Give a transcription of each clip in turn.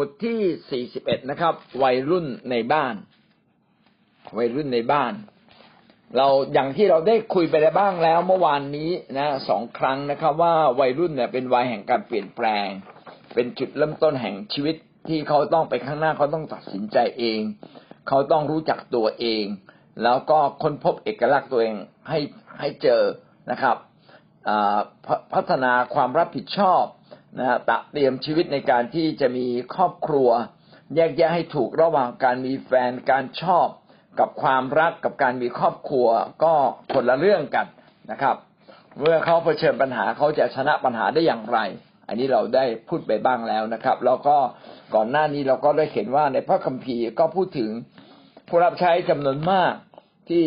บทที่41นะครับ วัยรุ่นในบ้าน วัยรุ่นในบ้าน เราอย่างที่เราได้คุยไปแล้วบ้างแล้วเมื่อวานนี้นะสองครั้งนะครับ ว่าวัยรุ่นเนี่ยเป็นวัยแห่งการเปลี่ยนแปลง เป็นจุดเริ่มต้นแห่งชีวิตที่เขาต้องไปข้างหน้าเขาต้องตัดสินใจเอง เขาต้องรู้จักตัวเอง แล้วก็ค้นพบเอกลักษณ์ตัวเองให้ให้เจอนะครับพัฒนาความรับผิดชอบ นะตะเตรียมชีวิตในการที่จะมีครอบครัว แยกแยะให้ถูกระหว่างการมีแฟนการชอบ กับความรักกับการมีครอบครัวก็คนละเรื่องกันนะครับ เมื่อเขาเผชิญปัญหาเขาจะชนะปัญหาได้อย่างไร อันนี้เราได้พูดไปบ้างแล้วนะครับ แล้วก็ก่อนหน้านี้เราก็ได้เห็นว่าในพระคัมภีร์ก็พูดถึงผู้รับใช้จำนวนมากที่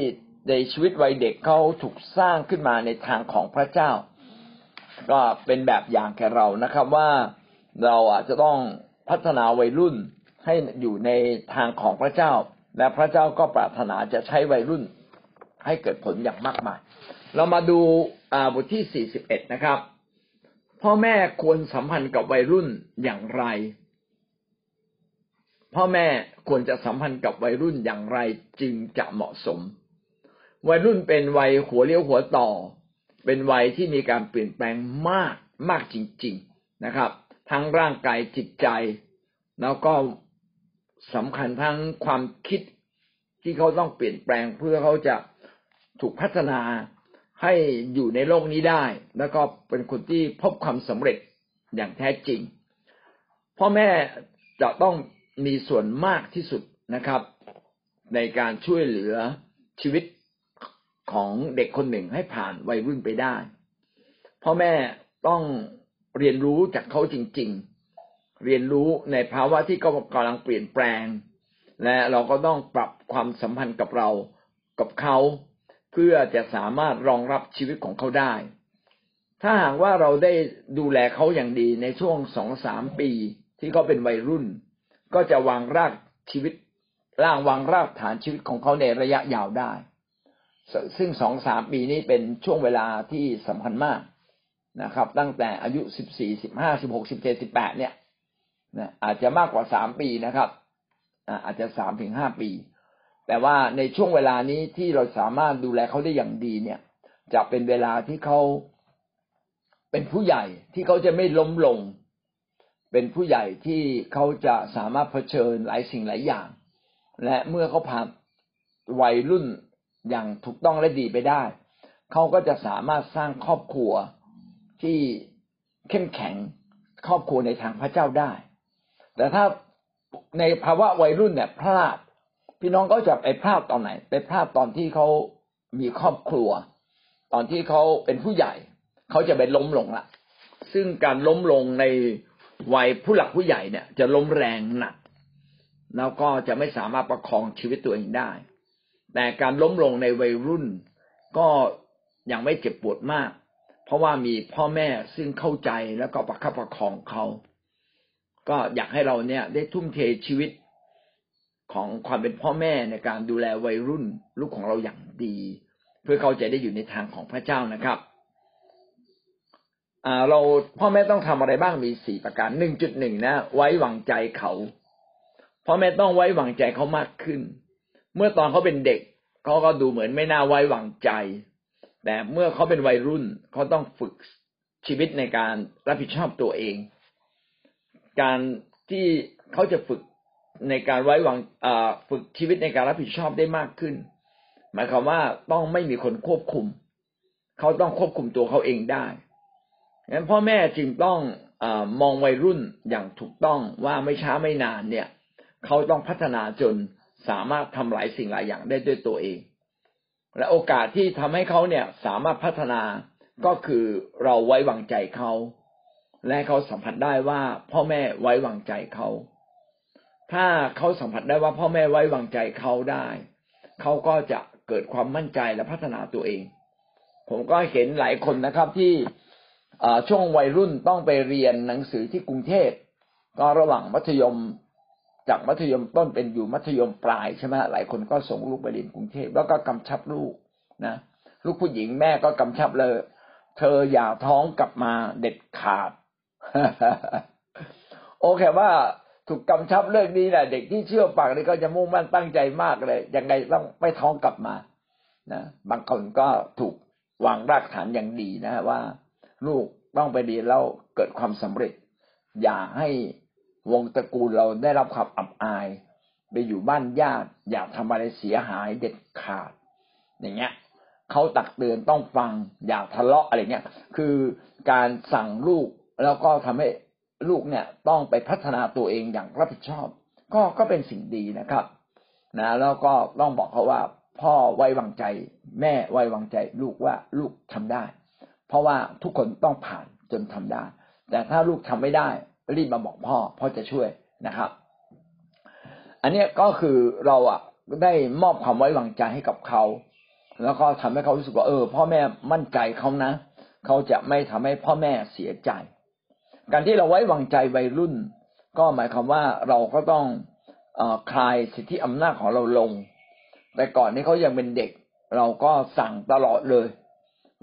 ในชีวิตวัยเด็กเขาถูกสร้างขึ้นมาในทางของพระเจ้า ก็เป็นแบบอย่างแก่เรานะครับว่าเราอาจจะต้องพัฒนาวัยรุ่นให้อยู่ในทางของพระเจ้า และพระเจ้าก็ปรารถนาจะใช้วัยรุ่นให้เกิดผลอย่างมากมาย เรามาดูบทที่ 41 นะครับ พ่อแม่ควรสัมพันธ์กับวัยรุ่นอย่างไร พ่อแม่ควรจะสัมพันธ์กับวัยรุ่นอย่างไรจึงจะเหมาะสม วัยรุ่นเป็นวัยหัวเลี้ยวหัวต่อ เป็นวัยที่มีการเปลี่ยนแปลงมากมากจริง ๆนะครับ ทั้งร่างกายจิตใจ แล้วก็สำคัญทั้งความคิดที่เขาต้องเปลี่ยนแปลงเพื่อเขาจะถูกพัฒนาให้อยู่ในโลกนี้ได้ แล้วก็เป็นคนที่พบความสำเร็จอย่างแท้จริง พ่อแม่จะต้องมีส่วนมากที่สุดนะครับ ในการช่วยเหลือชีวิต ของเด็กคนหนึ่งให้ผ่านวัยรุ่นไปได้พ่อแม่ต้องเรียนรู้จากเขาจริง ๆ เรียนรู้ในภาวะที่เขากำลังเปลี่ยนแปลง และเราก็ต้องปรับความสัมพันธ์กับเรากับเขา เพื่อจะสามารถรองรับชีวิตของเขาได้ ถ้าหากว่าเราได้ดูแลเขาอย่างดีในช่วงสองสามปีที่เขาเป็นวัยรุ่น ก็จะวางรากชีวิตร่างวางรากฐานชีวิตของเขาในระยะยาวได้ ซึ่งสองสามปีนี้เป็นช่วงเวลาที่สำคัญมากนะครับ ตั้งแต่อายุสิบสี่สิบห้าสิบหกสิบเจ็ดสิบแปดเนี่ยนะอาจจะมากกว่าสามปีนะครับอาจจะสามถึงห้าปี แต่ว่าในช่วงเวลานี้ที่เราสามารถดูแลเขาได้อย่างดีเนี่ย จะเป็นเวลาที่เขาเป็นผู้ใหญ่ที่เขาจะไม่ล้มลง เป็นผู้ใหญ่ที่เขาจะสามารถเผชิญหลายสิ่งหลายอย่าง และเมื่อเขาผ่านวัยรุ่น อย่างถูกต้องและดีไปได้ เขาก็จะสามารถสร้างครอบครัวที่เข้มแข็งครอบครัวในทางพระเจ้าได้ แต่ถ้าในภาวะวัยรุ่นเนี่ยพลาด พี่น้องก็จะไปพลาดตอนไหน ไปพลาดตอนที่เขามีครอบครัว ตอนที่เขาเป็นผู้ใหญ่ เขาจะไปล้มลงละซึ่งการล้มลงในวัยผู้หลักผู้ใหญ่เนี่ย จะล้มแรงหนักแล้วก็จะไม่สามารถประคองชีวิตตัวเองได้ แต่การล้มลงในวัยรุ่นก็ยังไม่เจ็บปวดมาก เพราะว่ามีพ่อแม่ซึ่งเข้าใจแล้วก็ประคับประคองเขา ก็อยากให้เราเนี่ยได้ทุ่มเทชีวิตของความเป็นพ่อแม่ในการดูแลวัยรุ่นลูกของเราอย่างดี เพื่อเขาจะได้อยู่ในทางของพระเจ้านะครับเราพ่อแม่ต้องทำอะไรบ้างมีสี่ประการหนึ่งจุดหนึ่งนะ ไว้วางใจเขาพ่อแม่ต้องไว้วางใจเขามากขึ้น เมื่อตอนเขาเป็นเด็กเขาก็ดูเหมือนไม่น่าไว้วางใจ แต่เมื่อเขาเป็นวัยรุ่นเขาต้องฝึกชีวิตในการรับผิดชอบตัวเอง การที่เขาจะฝึกในการไว้วางฝึกชีวิตในการรับผิดชอบได้มากขึ้น หมายความว่าต้องไม่มีคนควบคุม เขาต้องควบคุมตัวเขาเองได้งั้นพ่อแม่จึงต้องอมองวัยรุ่นอย่างถูกต้องว่าไม่ช้าไม่นานเนี่ย เขาต้องพัฒนาจน สามารถทำหลายสิ่งหลายอย่างได้ด้วยตัวเอง และโอกาสที่ทำให้เขาเนี่ยสามารถพัฒนาก็คือเราไว้วางใจเขา และเขาสัมผัสได้ว่าพ่อแม่ไว้วางใจเขา ถ้าเขาสัมผัสได้ว่าพ่อแม่ไว้วางใจเขาได้ เขาก็จะเกิดความมั่นใจและพัฒนาตัวเอง ผมก็เห็นหลายคนนะครับที่ช่วงวัยรุ่นต้องไปเรียนหนังสือที่กรุงเทพก็ระหว่างมัธยม จากมัธยมต้นเป็นอยู่มัธยมปลายใช่ไหมหลายคนก็ส่งลูกไปเรียนกรุงเทพแล้วก็กำชับลูกนะลูกผู้หญิงแม่ก็กำชับเลย เธออย่าท้องกลับมาเด็ดขาด โอเคว่าถูกกำชับเรื่องนี้แหละเด็กที่เชื่อฟังนี่ก็จะมุ่งมั่นตั้งใจมากเลยยังไงต้องไม่ท้องกลับมานะบางคนก็ถูกวางรากฐานอย่างดีนะว่า ลูกต้องไปเรียนแล้วเกิดความสำเร็จ อย่าให้ วงตระกูลเราได้รับความอับอาย ไปอยู่บ้านญาติอย่าทำอะไรเสียหายเด็ดขาด อย่างเงี้ยเขาตักเตือนต้องฟัง อย่าทะเลาะอะไรเงี้ย คือการสั่งลูกแล้วก็ทำให้ลูกเนี่ยต้องไปพัฒนาตัวเองอย่างรับผิดชอบ ก็ก็เป็นสิ่งดีนะครับ นะ แล้วก็ต้องบอกเขาว่า พ่อไว้วางใจ แม่ไว้วางใจ ลูกว่าลูกทำได้ เพราะว่าทุกคนต้องผ่านจนทำได้ แต่ถ้าลูกทำไม่ได้ รีบมาบอกพ่อพ่อจะช่วยนะครับ อันนี้ก็คือเราอะได้มอบความไว้วางใจให้กับเขา แล้วก็ทำให้เขารู้สึกว่าเออ พ่อแม่มั่นใจเขานะเขาจะไม่ทำให้พ่อแม่เสียใจ การที่เราไว้วางใจวัยรุ่น ก็หมายความว่าเราก็ต้องอคลายสิทธิอำนาจของเราลง แต่ก่อนนี้เขายังเป็นเด็ก เราก็สั่งตลอดเลย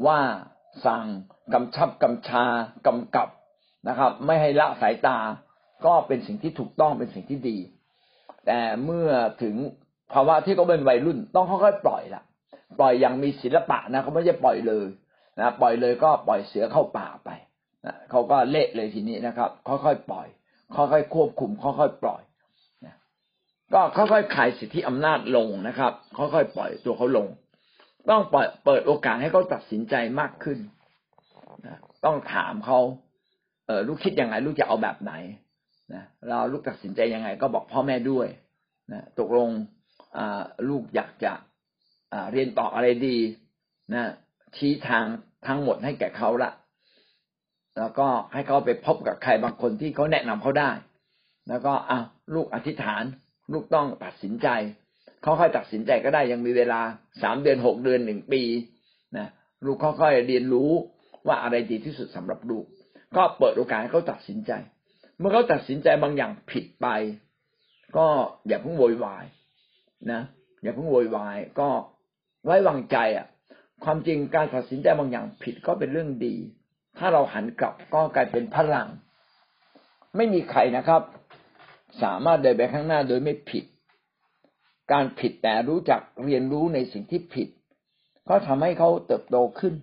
ว่าสั่งกำชับกำชากำกับ นะครับ ไม่ให้ละสายตาก็เป็นสิ่งที่ถูกต้องเป็นสิ่งที่ดี แต่เมื่อถึงภาวะที่เขาเป็นวัยรุ่นต้องค่อยๆปล่อยละปล่อยอย่างมีศิลปะนะเขาไม่ใช่ปล่อยเลยนะปล่อยเลยก็ปล่อยเสือเข้าป่าไปนะเขาก็เละเลยทีนี้นะครับ ค่อยๆปล่อย ค่อยๆควบคุม ค่อยๆปล่อยก็ค่อยๆขายสิทธิอำนาจลงนะครับ ค่อยๆปล่อยตัวเขาลง ต้องปล่อยเปิดโอกาสให้เขาตัดสินใจมากขึ้นต้องถามเขา เออลูกคิดยังไง ลูกจะเอาแบบไหนนะเราลูกตัดสินใจยังไง ก็บอกพ่อแม่ด้วยนะตกลงลูกอยากจะเรียนต่ออะไรดีนะชี้ทางทั้งหมดให้แก่เขาละแล้วก็ให้เขาไปพบกับใครบางคนที่เขาแนะนำเขาได้ แล้วก็อะลูกอธิษฐาน ลูกต้องตัดสินใจเขาค่อยตัดสินใจก็ได้ยังมีเวลาสามเดือนหกเดือนหนึ่งปีนะลูกค่อยๆเรียนรู้ว่าอะไรดีที่สุดสำหรับลูก ก็เปิดโอกาสให้เขาตัดสินใจ เมื่อเขาตัดสินใจบางอย่างผิดไป ก็อย่าเพิ่งโวยวายนะอย่าเพิ่งโวยวายก็ไว้วางใจอะ ความจริงการตัดสินใจบางอย่างผิดก็เป็นเรื่องดี ถ้าเราหันกลับก็กลายเป็นพลัง ไม่มีใครนะครับ สามารถเดินไปข้างหน้าโดยไม่ผิด การผิดแต่รู้จักเรียนรู้ในสิ่งที่ผิด ก็ทำให้เขาเติบโตขึ้น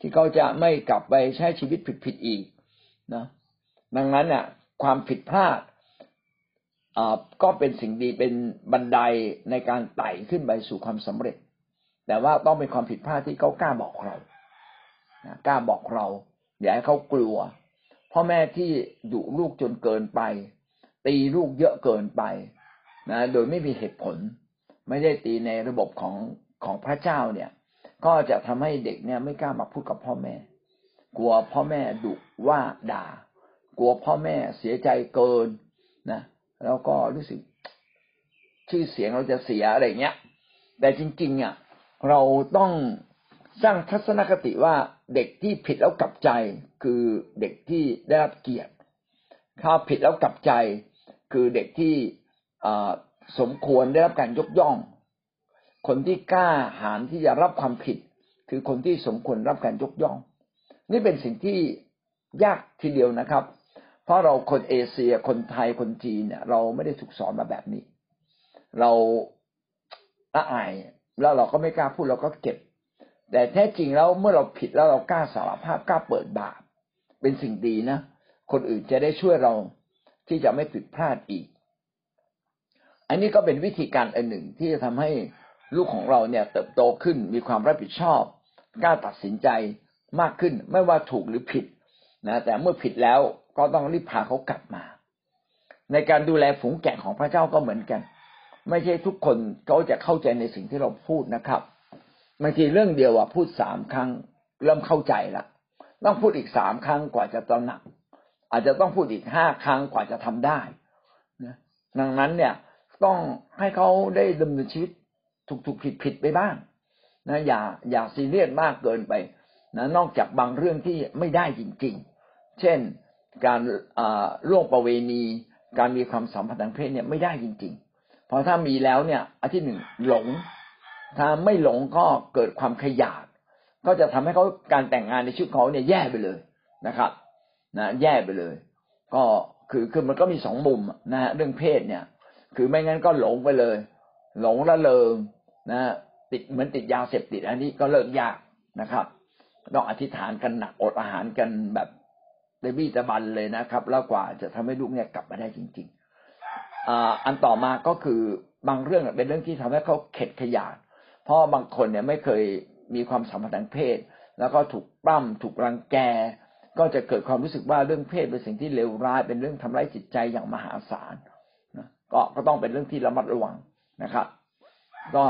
ที่เขาจะไม่กลับไปใช้ชีวิตผิดๆอีก นะ ดังนั้นเนี่ยความผิดพลาดก็เป็นสิ่งดีเป็นบันไดในการไต่ขึ้นไปสู่ความสำเร็จ แต่ว่าต้องเป็นความผิดพลาดที่เขากล้าบอกเรากล้าบอกเรา อย่าให้เขากลัวพ่อแม่ที่ดุลูกจนเกินไป ตีลูกเยอะเกินไปนะโดยไม่มีเหตุผล ไม่ได้ตีในระบบของของพระเจ้าเนี่ย ก็จะทำให้เด็กเนี่ยไม่กล้ามาพูดกับพ่อแม่ กลัวพ่อแม่ดุว่าด่า กลัวพ่อแม่เสียใจเกินนะ แล้วก็รู้สึกชื่อเสียงเราจะเสียอะไรเงี้ย แต่จริงๆอะเราต้องสร้างทัศนคติว่าเด็กที่ผิดแล้วกลับใจ คือเด็กที่ได้รับเกียรติถ้าผิดแล้วกลับใจ คือเด็กที่สมควรได้รับการยกย่อง คนที่กล้าหาญที่จะรับความผิด คือคนที่สมควรรับการยกย่อง นี่เป็นสิ่งที่ยากทีเดียวนะครับ เพราะเราคนเอเชียคนไทยคนจีนเนี่ย เราไม่ได้ถูกสอนมาแบบนี้ เราละอายแล้วเราก็ไม่กล้าพูดเราก็เก็บ แต่แท้จริงแล้วเมื่อเราผิดแล้วเรากล้าสารภาพกล้าเปิดบาปเป็นสิ่งดีนะคนอื่นจะได้ช่วยเราที่จะไม่ผิดพลาดอีก อันนี้ก็เป็นวิธีการอันหนึ่งที่จะทำให้ลูกของเราเนี่ยเติบโตขึ้นมีความรับผิดชอบกล้าตัดสินใจ มากขึ้น ไม่ว่าถูกหรือผิดนะแต่เมื่อผิดแล้วก็ต้องรีบพาเขากลับมา ในการดูแลฝูงแกะของพระเจ้าก็เหมือนกัน ไม่ใช่ทุกคนเขาจะเข้าใจในสิ่งที่เราพูดนะครับบางทีเรื่องเดียวอะพูดสามครั้งเริ่มเข้าใจละต้องพูดอีกสามครั้งกว่าจะตระหนัก อาจจะต้องพูดอีกห้าครั้งกว่าจะทำได้นะดังนั้นเนี่ยต้องให้เขาได้ดำเนินชีวิตถูกๆผิดๆไปบ้างนะอย่าอย่าซีเรียสมากเกินไป นะนอกจากบางเรื่องที่ไม่ได้จริง ๆ เช่นการล่วงประเวณี การมีความสัมพันธ์ทางเพศเนี่ยไม่ได้จริง ๆ เพราะถ้ามีแล้วเนี่ยอันที่หนึ่งหลง ถ้าไม่หลงก็เกิดความขยาด ก็จะทำให้เขาการแต่งงานในชีวิตเขาเนี่ยแย่ไปเลยนะครับนะแย่ไปเลย ก็คือคือมันก็มีสองมุมนะฮะเรื่องเพศเนี่ย คือไม่งั้นก็หลงไปเลย หลงละเลงนะติดเหมือนติดยาเสพติดอันนี้ก็เลิกยากนะครับ ต้องอธิษฐานกันหนักอดอาหารกันแบบเดบี้ตะบันเลยนะครับ แล้วกว่าจะทำให้ลูกเนี่ยกลับมาได้จริงๆออันต่อมาก็คือบางเรื่องเป็นเรื่องที่ทำให้เขาเข็ดขยาดเพราะบางคนเนี่ยไม่เคยมีความสัมพันธ์ทางเพศ แล้วก็ถูกปล้ำถูกรังแก ก็จะเกิดความรู้สึกว่าเรื่องเพศเป็นสิ่งที่เลวร้าย เป็นเรื่องทำร้ายจิตใจอย่างมหาศาลก็ก็ต้องเป็นเรื่องที่ระมัดระวังนะครับ ก็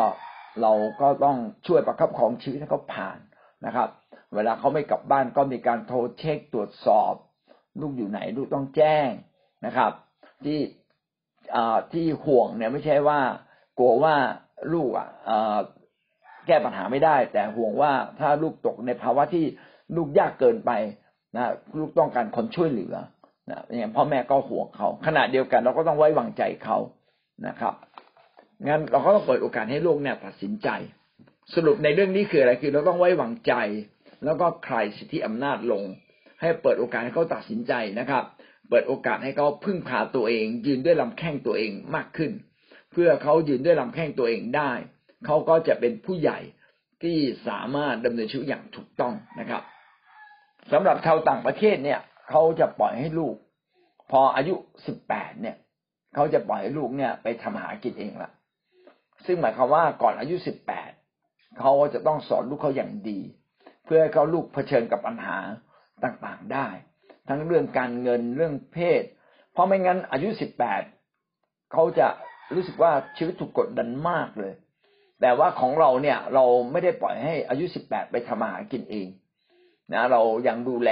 เราก็ต้องช่วยประคับของชีวิตให้เขาผ่านนะครับ เวลาเขาไม่กลับบ้านก็มีการโทรเช็คตรวจสอบ ลูกอยู่ไหนลูกต้องแจ้งนะครับ ที่ที่ห่วงเนี่ยไม่ใช่ว่ากลัวว่าลูกอะแก้ปัญหาไม่ได้ แต่ห่วงว่าถ้าลูกตกในภาวะที่ลูกยากเกินไปนะลูกต้องการคนช่วยเหลือนะอย่างพ่อแม่ก็ห่วงเขาขณะเดียวกัน เราก็ต้องไว้วางใจเขานะครับงั้นเราก็ต้องเปิดโอกาสให้ลูกเนี่ยตัดสินใจ สรุปในเรื่องนี้คืออะไรคือเราต้องไว้วางใจ แล้วก็ใครสิทธิอำนาจลง ให้เปิดโอกาสให้เขาตัดสินใจนะครับ เปิดโอกาสให้เขาพึ่งพาตัวเอง ยืนด้วยลำแข้งตัวเองมากขึ้น เพื่อเขายืนด้วยลำแข้งตัวเองได้ เขาก็จะเป็นผู้ใหญ่ที่สามารถดำเนินชีวิตอย่างถูกต้องนะครับสำหรับชาวต่างประเทศเนี่ยเขาจะปล่อยให้ลูก พออายุสิบแปดเนี่ยเขาจะปล่อยให้ลูกเนี่ย ไปทำหากินเองละซึ่งหมายความว่าก่อนอายุสิบแปดเขาจะต้องสอนลูกเขาอย่างดี เพื่อให้เขาลูกเผชิญกับปัญหาต่างๆได้ ทั้งเรื่องการเงินเรื่องเพศ เพราะไม่งั้นอายุสิบแปดเขาจะรู้สึกว่าชีวิตถูกกดดันมากเลย แต่ว่าของเราเนี่ยเราไม่ได้ปล่อยให้อายุสิบแปดไปทำมาหากินเองนะเรายังดูแล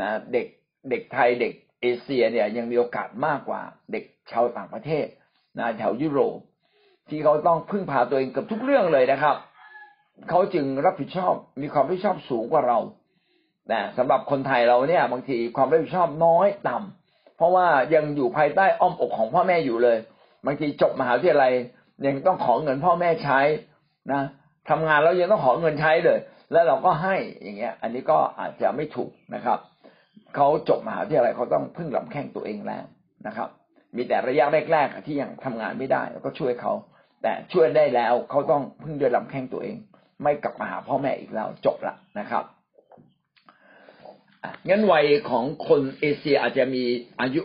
นะเด็กเด็กไทยเด็กเอเชียเนี่ยยังมีโอกาสมากกว่าเด็กชาวต่างประเทศนะแถวยุโรปที่เขาต้องพึ่งพาตัวเองกับทุกเรื่องเลยนะครับ เขาจึงรับผิดชอบมีความรับผิดชอบสูงกว่าเรานะสำหรับคนไทยเราเนี่ย บางทีความรับผิดชอบน้อยต่ำเพราะว่ายังอยู่ภายใต้อ้อมอกของพ่อแม่อยู่เลย บางทีจบมหาวิทยาลัยยังต้องขอเงินพ่อแม่ใช้นะทำงานแล้วยังต้องขอเงินใช้เลย แล้วเราก็ให้อย่างเงี้ย อันนี้ก็อาจจะไม่ถูกนะครับเขาจบมหาวิทยาลัยเขาต้องพึ่งลำแข้งตัวเองแล้วนะครับ มีแต่ระยะแรกๆที่ยังทำงานไม่ได้แล้วก็ช่วยเขาแต่ช่วยได้แล้วเขาต้องพึ่งด้วยลำแข้งตัวเอง ไม่กลับมาหาพ่อแม่อีกแล้วจบละนะครับงั้นวัยของคนเอเชียอาจจะมีอายุ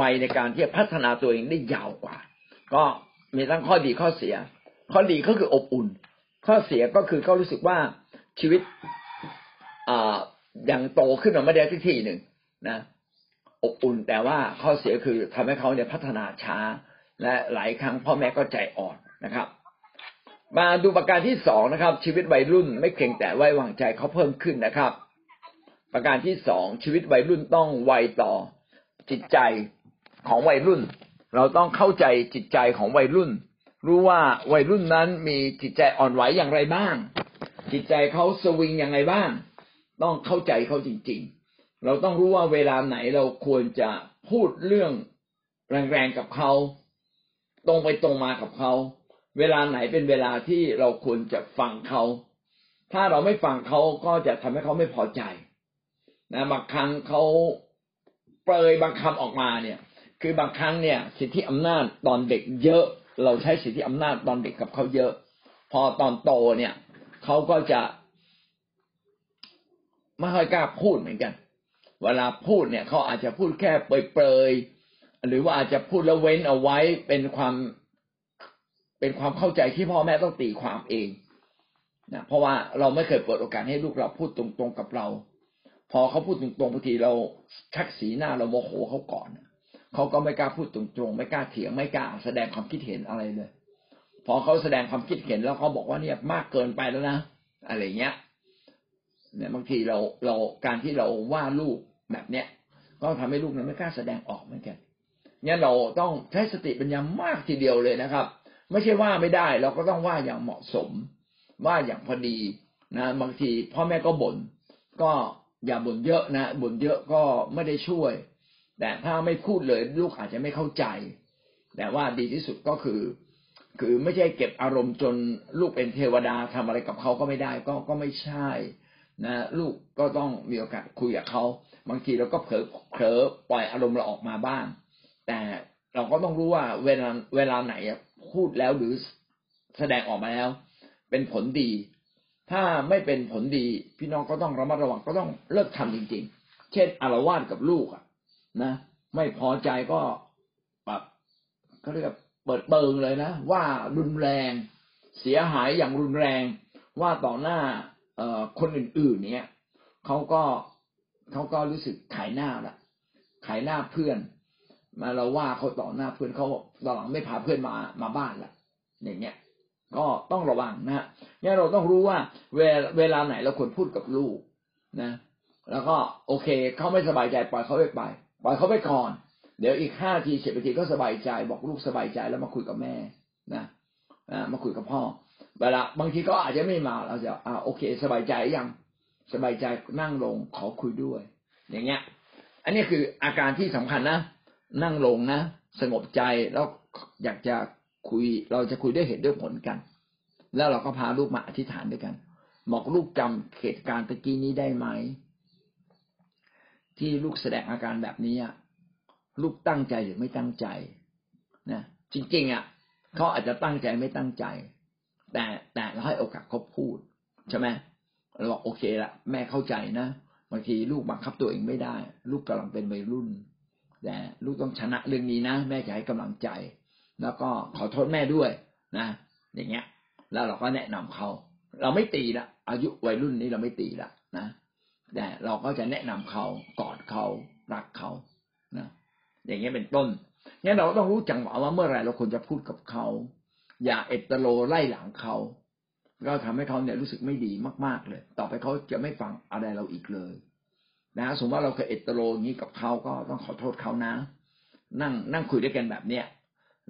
วัยในการที่จะพัฒนาตัวเองได้ยาวกว่า ก็มีทั้งข้อดีข้อเสีย ข้อดีก็คืออบอุ่น ข้อเสียก็คือเขารู้สึกว่าชีวิตอ่ายังโตขึ้นมาไม่ได้ที่ทีหนึ่งนะอบอุ่นแต่ว่าข้อเสียคือทำให้เขาเนี่ยพัฒนาช้า และหลายครั้งพ่อแม่ก็ใจอ่อนนะครับ มาดูประการที่สองนะครับ ชีวิตวัยรุ่นไม่เพียงแต่ไว้วางใจเขาเพิ่มขึ้นนะครับ ประการที่สองชีวิตวัยรุ่นต้องไวต่อจิตใจของวัยรุ่น เราต้องเข้าใจจิตใจของวัยรุ่น รู้ว่าวัยรุ่นนั้นมีจิตใจอ่อนไหวอย่างไรบ้าง จิตใจเขาสวิงอย่างไรบ้าง ต้องเข้าใจเขาจริง ๆ เราต้องรู้ว่าเวลาไหนเราควรจะพูดเรื่องแรงๆกับเขา ตรงไปตรงมากับเขา เวลาไหนเป็นเวลาที่เราควรจะฟังเขา ถ้าเราไม่ฟังเขาก็จะทำให้เขาไม่พอใจ นะบางครั้งเขาเปรยบางคำออกมาเนี่ย คือบางครั้งเนี่ย สิทธิอำนาจตอนเด็กเยอะ เราใช้สิทธิอำนาจตอนเด็กกับเขาเยอะ พอตอนโตเนี่ยเขาก็จะไม่ค่อยกล้าพูดเหมือนกัน เวลาพูดเนี่ยเขาอาจจะพูดแค่เปรยๆหรือว่าอาจจะพูดแล้วเว้นเอาไว้เป็นความ เป็นความเข้าใจที่พ่อแม่ต้องตีความเองนะเพราะว่าเราไม่เคยเปิดโอกาสให้ลูกเราพูดตรงๆกับเรา พอเขาพูดตรงๆบางทีเราชักสีหน้าเราโมโหเขาก่อนเขาก็ไม่กล้าพูดตรงๆไม่กล้าเถียงไม่กล้าแสดงความคิดเห็นอะไรเลย พอเขาแสดงความคิดเห็นแล้วเขาบอกว่าเนี่ยมากเกินไปแล้วนะอะไรเงี้ยเนี่ยบางทีเราเราการที่เราว่าลูกแบบเนี้ยก็ทำให้ลูกนั้นไม่กล้าแสดงออกเหมือนกันเนี่ยเราต้องใช้สติปัญญามากทีเดียวเลยนะครับ ไม่ใช่ว่าไม่ได้ เราก็ต้องว่าอย่างเหมาะสม ว่าอย่างพอดีนะ บางทีพ่อแม่ก็บน่นก็อย่าบ่นเยอะนะบ่นเยอะก็ไม่ได้ช่วย แต่ถ้าไม่พูดเลยลูกอาจจะไม่เข้าใจ แต่ว่าดีที่สุดก็คือ คือไม่ใช่เก็บอารมณ์จนลูกเป็นเทวดาทำอะไรกับเขาก็ไม่ได้ก็ก็ไม่ใช่นะลูกก็ต้องมีโอกาสคุยกับเขาบางทีเราก็เผลอเผลอปล่อยอารมณ์เราออกมาบ้าง แต่ เราก็ต้องรู้ว่าเวลาเวลาไหนพูดแล้วหรือแสดงออกมาแล้ว เป็นผลดี ถ้าไม่เป็นผลดี พี่น้องก็ต้องระมัดระวังก็ต้องเลิกทำจริง ๆ เช่นอารวาสกับลูกอะ นะ ไม่พอใจก็แบบเขาเรียกเปิดเบิงเลยนะว่ารุนแรงเสียหายอย่างรุนแรงว่าต่อหน้าเอ่อคนอื่นๆ เนี่ยเขาก็เขาก็รู้สึกขายหน้าละขายหน้าเพื่อน มาเราว่าเขาต่อหน้าเพื่อนเขาตอนหลังไม่พาเพื่อนมามาบ้านละอย่างเงี้ย ก็ต้องระวังนะเนี่ยเราต้องรู้ว่าเวลาเวลาไหนเราควรพูดกับลูกนะ แล้วก็โอเคเขาไม่สบายใจปล่อยเขาไปไปปล่อยเขาไปก่อนเดี๋ยวอีกห้าทีสิบนาทีก็สบายใจบอกลูกสบายใจแล้วมาคุยกับแม่นะมาคุยกับพ่อเวลาบางทีก็อาจจะไม่มาเราจะอ่าโอเค สบายใจยังสบายใจนั่งลงขอคุยด้วย อย่างเงี้ย อันนี้คืออาการที่สำคัญนะ นั่งลงนะ สงบใจแล้วอยากจะคุย เราจะคุยด้วยเหตุด้วยผลกัน แล้วเราก็พาลูกมาอธิษฐานด้วยกันบอกลูกจำเหตุการณ์ตะกี้นี้ได้ไหม ที่ลูกแสดงอาการแบบนี้ลูกตั้งใจหรือไม่ตั้งใจนะจริงๆอะเขาอาจจะตั้งใจไม่ตั้งใจ แต่แต่เราให้โอกาสเขาพูดใช่ไหมเราบอกโอเคละแม่เข้าใจนะบางทีลูกบังคับตัวเองไม่ได้ ลูกกำลังเป็นวัยรุ่น แต่ลูกต้องชนะเรื่องนี้นะ แม่จะให้กำลังใจ แล้วก็ขอโทษแม่ด้วยนะ อย่างเงี้ย แล้วเราก็แนะนำเขาเราไม่ตีละอายุวัยรุ่นนี้เราไม่ตีละนะแต่เราก็จะแนะนำเขากอดเขารักเขานะอย่างเงี้ยเป็นต้นงั้นเราต้องรู้จังหวะว่าเมื่อไรเราควรจะพูดกับเขา อย่าเอตโลไล่หลังเขาก็ทำให้เขาเนี่ยรู้สึกไม่ดีมาก ๆเลย ต่อไปเขาจะไม่ฟังอะไรเราอีกเลย นะสมมติว่าเราเคยเอตโลอย่างนี้กับเขาก็ต้องขอโทษเขานะ นั่งนั่งคุยด้วยกันแบบเนี้ย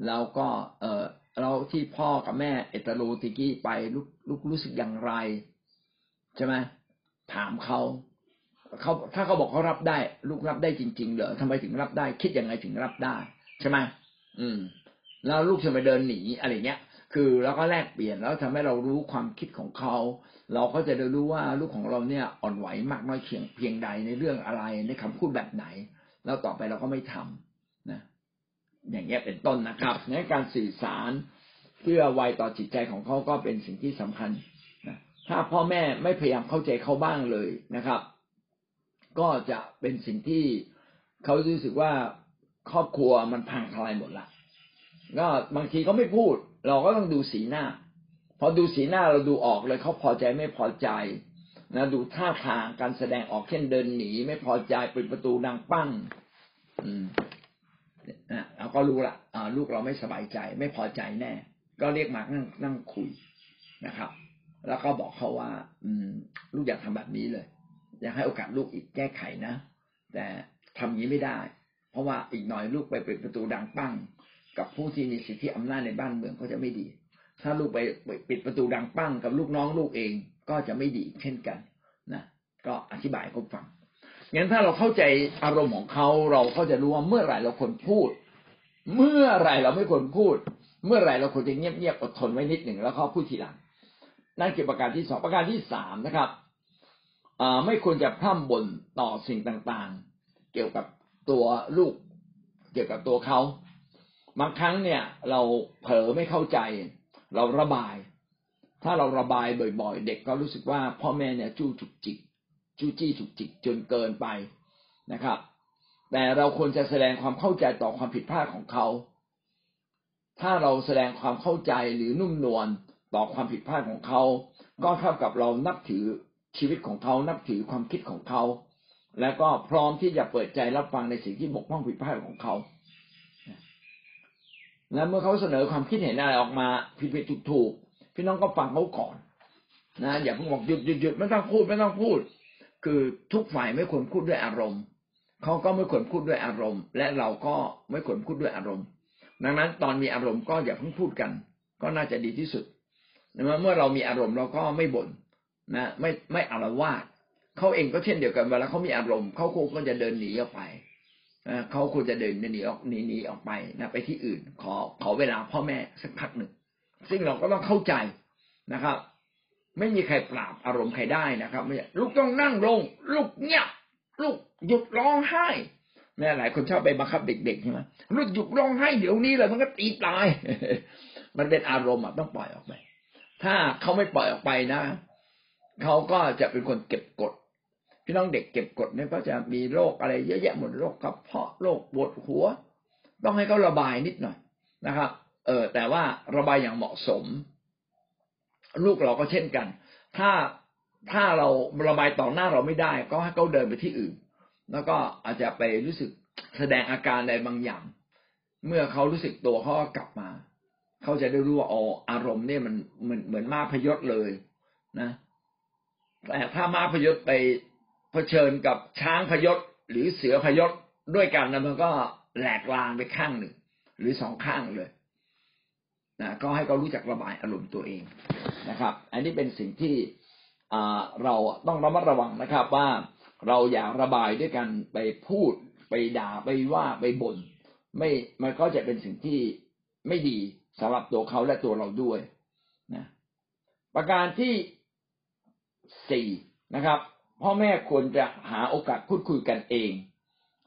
แล้วก็เออเราที่พ่อกับแม่เอตโลติกี้ไปลูกลูกรู้สึกอย่างไรใช่ไหมถามเขาเขาถ้าเขาบอกเขารับได้ ลูกรับได้จริง ๆเหรอทำไมถึงรับได้ คิดยังไงถึงรับได้ ใช่ไหมอืม แล้วลูกจะไปเดินหนีอะไรเงี้ย คือเราก็แลกเปลี่ยนแล้วทำให้เรารู้ความคิดของเขา เราก็จะได้รู้ว่าลูกของเราเนี่ยอ่อนไหวมากน้อยเพียงเพียงใดในเรื่องอะไรในคำพูดแบบไหน แล้วต่อไปเราก็ไม่ทำนะ อย่างเงี้ยเป็นต้นนะครับในการสื่อสารเพื่อไวต่อจิตใจของเขาก็เป็นสิ่งที่สำคัญนะถ้าพ่อแม่ไม่พยายามเข้าใจเขาบ้างเลยนะครับ ก็จะเป็นสิ่งที่เขารู้สึกว่าครอบครัวมันพังทลายหมดละก็บางทีเขาไม่พูด เราก็ต้องดูสีหน้า พอดูสีหน้าเราดูออกเลยเขาพอใจไม่พอใจนะดูท่าทางการแสดงออกเช่นเดินหนี ไม่พอใจปิดประตูดังปั้ง อืมนะเราก็รู้ละอ่าลูกเราไม่สบายใจ ไม่พอใจแน่ ก็เรียกมานั่งนั่งคุยนะครับ แล้วก็บอกเขาว่า อืม ลูกอยากทำแบบนี้เลย อยากให้โอกาสลูกอีกแก้ไขนะ แต่ทำนี้ไม่ได้ เพราะว่าอีกหน่อยลูกไปปิดประตูดังปั้ง กับผู้ที่มีสิทธิอำนาจในบ้านเมืองก็จะไม่ดี ถ้าลูกไปปิดประตูดังปั้งกับลูกน้องลูกเองก็จะไม่ดีเช่นกันนะก็อธิบายเขาฟังงั้นถ้าเราเข้าใจอารมณ์ของเขาเราก็จะรู้ว่าเมื่อไหร่เราควรพูด เมื่อไหร่เราไม่ควรพูด เมื่อไหร่เราควรจะเงียบๆอดทนไว้นิดหนึ่งแล้วเขาพูดทีหลังนั่นคือประการที่สองประการที่สามนะครับไม่ควรจะพร่ำบ่นต่อสิ่งต่างๆ เกี่ยวกับตัวลูก เกี่ยวกับตัวเขา บางครั้งเนี่ย เราเผลอไม่เข้าใจ เราระบาย ถ้าเราระบายบ่อย ๆ เด็กก็รู้สึกว่าพ่อแม่เนี่ยจู้จุกจิกจู้จี้จุกจิกจนเกินไปนะครับ แต่เราควรจะแสดงความเข้าใจต่อความผิดพลาดของเขา ถ้าเราแสดงความเข้าใจหรือนุ่มนวลต่อความผิดพลาดของเขา ก็เท่ากับเรานับถือชีวิตของเขา นับถือความคิดของเขา แล้วก็พร้อมที่จะเปิดใจรับฟังในสิ่งที่บกพร่องผิดพลาดของเขา แล้วเมื่อเขาเสนอความคิดเห็นอะไรออกมาผิดผิดถูกถูกพี่น้องก็ฟังเขาก่อน นะอย่าเพิ่งบอกหยุดหยุดหยุดไม่ต้องพูดไม่ต้องพูด คือทุกฝ่ายไม่ควรพูดด้วยอารมณ์เขาก็ไม่ควรพูดด้วยอารมณ์ และเราก็ไม่ควรพูดด้วยอารมณ์ ดังนั้นตอนมีอารมณ์ก็อย่าเพิ่งพูดกัน ก็น่าจะดีที่สุดเมื่อเรามีอารมณ์เราก็ไม่บ่นนะ ไม่ไม่อารวาสเขาเองก็เช่นเดียวกันเวลาเขามีอารมณ์เขาคงก็จะเดินหนีออกไป เขาควรจะเดินหนีออกหนีหนีออกไปนะไปที่อื่น ขอขอเวลาพ่อแม่สักพักหนึ่ง ซึ่งเราก็ต้องเข้าใจนะครับ ไม่มีใครปราบอารมณ์ใครได้นะครับไม่ลูกต้องนั่งลง ลูกเงียบลูกหยุดร้องไห้แม่หลายคนชอบไปบังคับเด็กๆใช่ไหมลูกหยุดร้องไห้เดี๋ยวนี้เลยมันก็ตีตาย มันเป็นอารมณ์อะต้องปล่อยออกไป ถ้าเขาไม่ปล่อยออกไปนะเขาก็จะเป็นคนเก็บกด พี่น้องเด็กเก็บกดเนี่ยก็จะมีโรคอะไรเยอะแยะหมดโรคกระเพาะโรคปวดหัว ต้องให้เขาระบายนิดหน่อยนะครับ เออแต่ว่าระบายอย่างเหมาะสม ลูกเราก็เช่นกัน ถ้าถ้าเราระบายต่อหน้าเราไม่ได้ ก็ให้เขาเดินไปที่อื่น แล้วก็อาจจะไปรู้สึกแสดงอาการใดบางอย่าง เมื่อเขารู้สึกตัวเขาก็กลับมา เขาจะได้รู้ว่าอ๋ออารมณ์เนี่ยมันเหมือนเหมือนมาพยศเลยนะแต่ถ้ามาพยศไป เผชิญกับช้างพยศหรือเสือพยศด้วยกันนะมันก็แหลกลางไปข้างหนึ่ง หรือสองข้างเลยนะก็ให้เขารู้จักระบายอารมณ์ตัวเองนะครับ อันนี้เป็นสิ่งที่เราต้องระมัดระวังนะครับ ว่าเราอย่าระบายด้วยกันไปพูดไปด่าไปว่าไปบน่นไม่มันก็จะเป็นสิ่งที่ไม่ดีสำหรับตัวเขาและตัวเราด้วยนะประการที่สี่นะครับ พ่อแม่ควรจะหาโอกาสพูดคุยกันเอง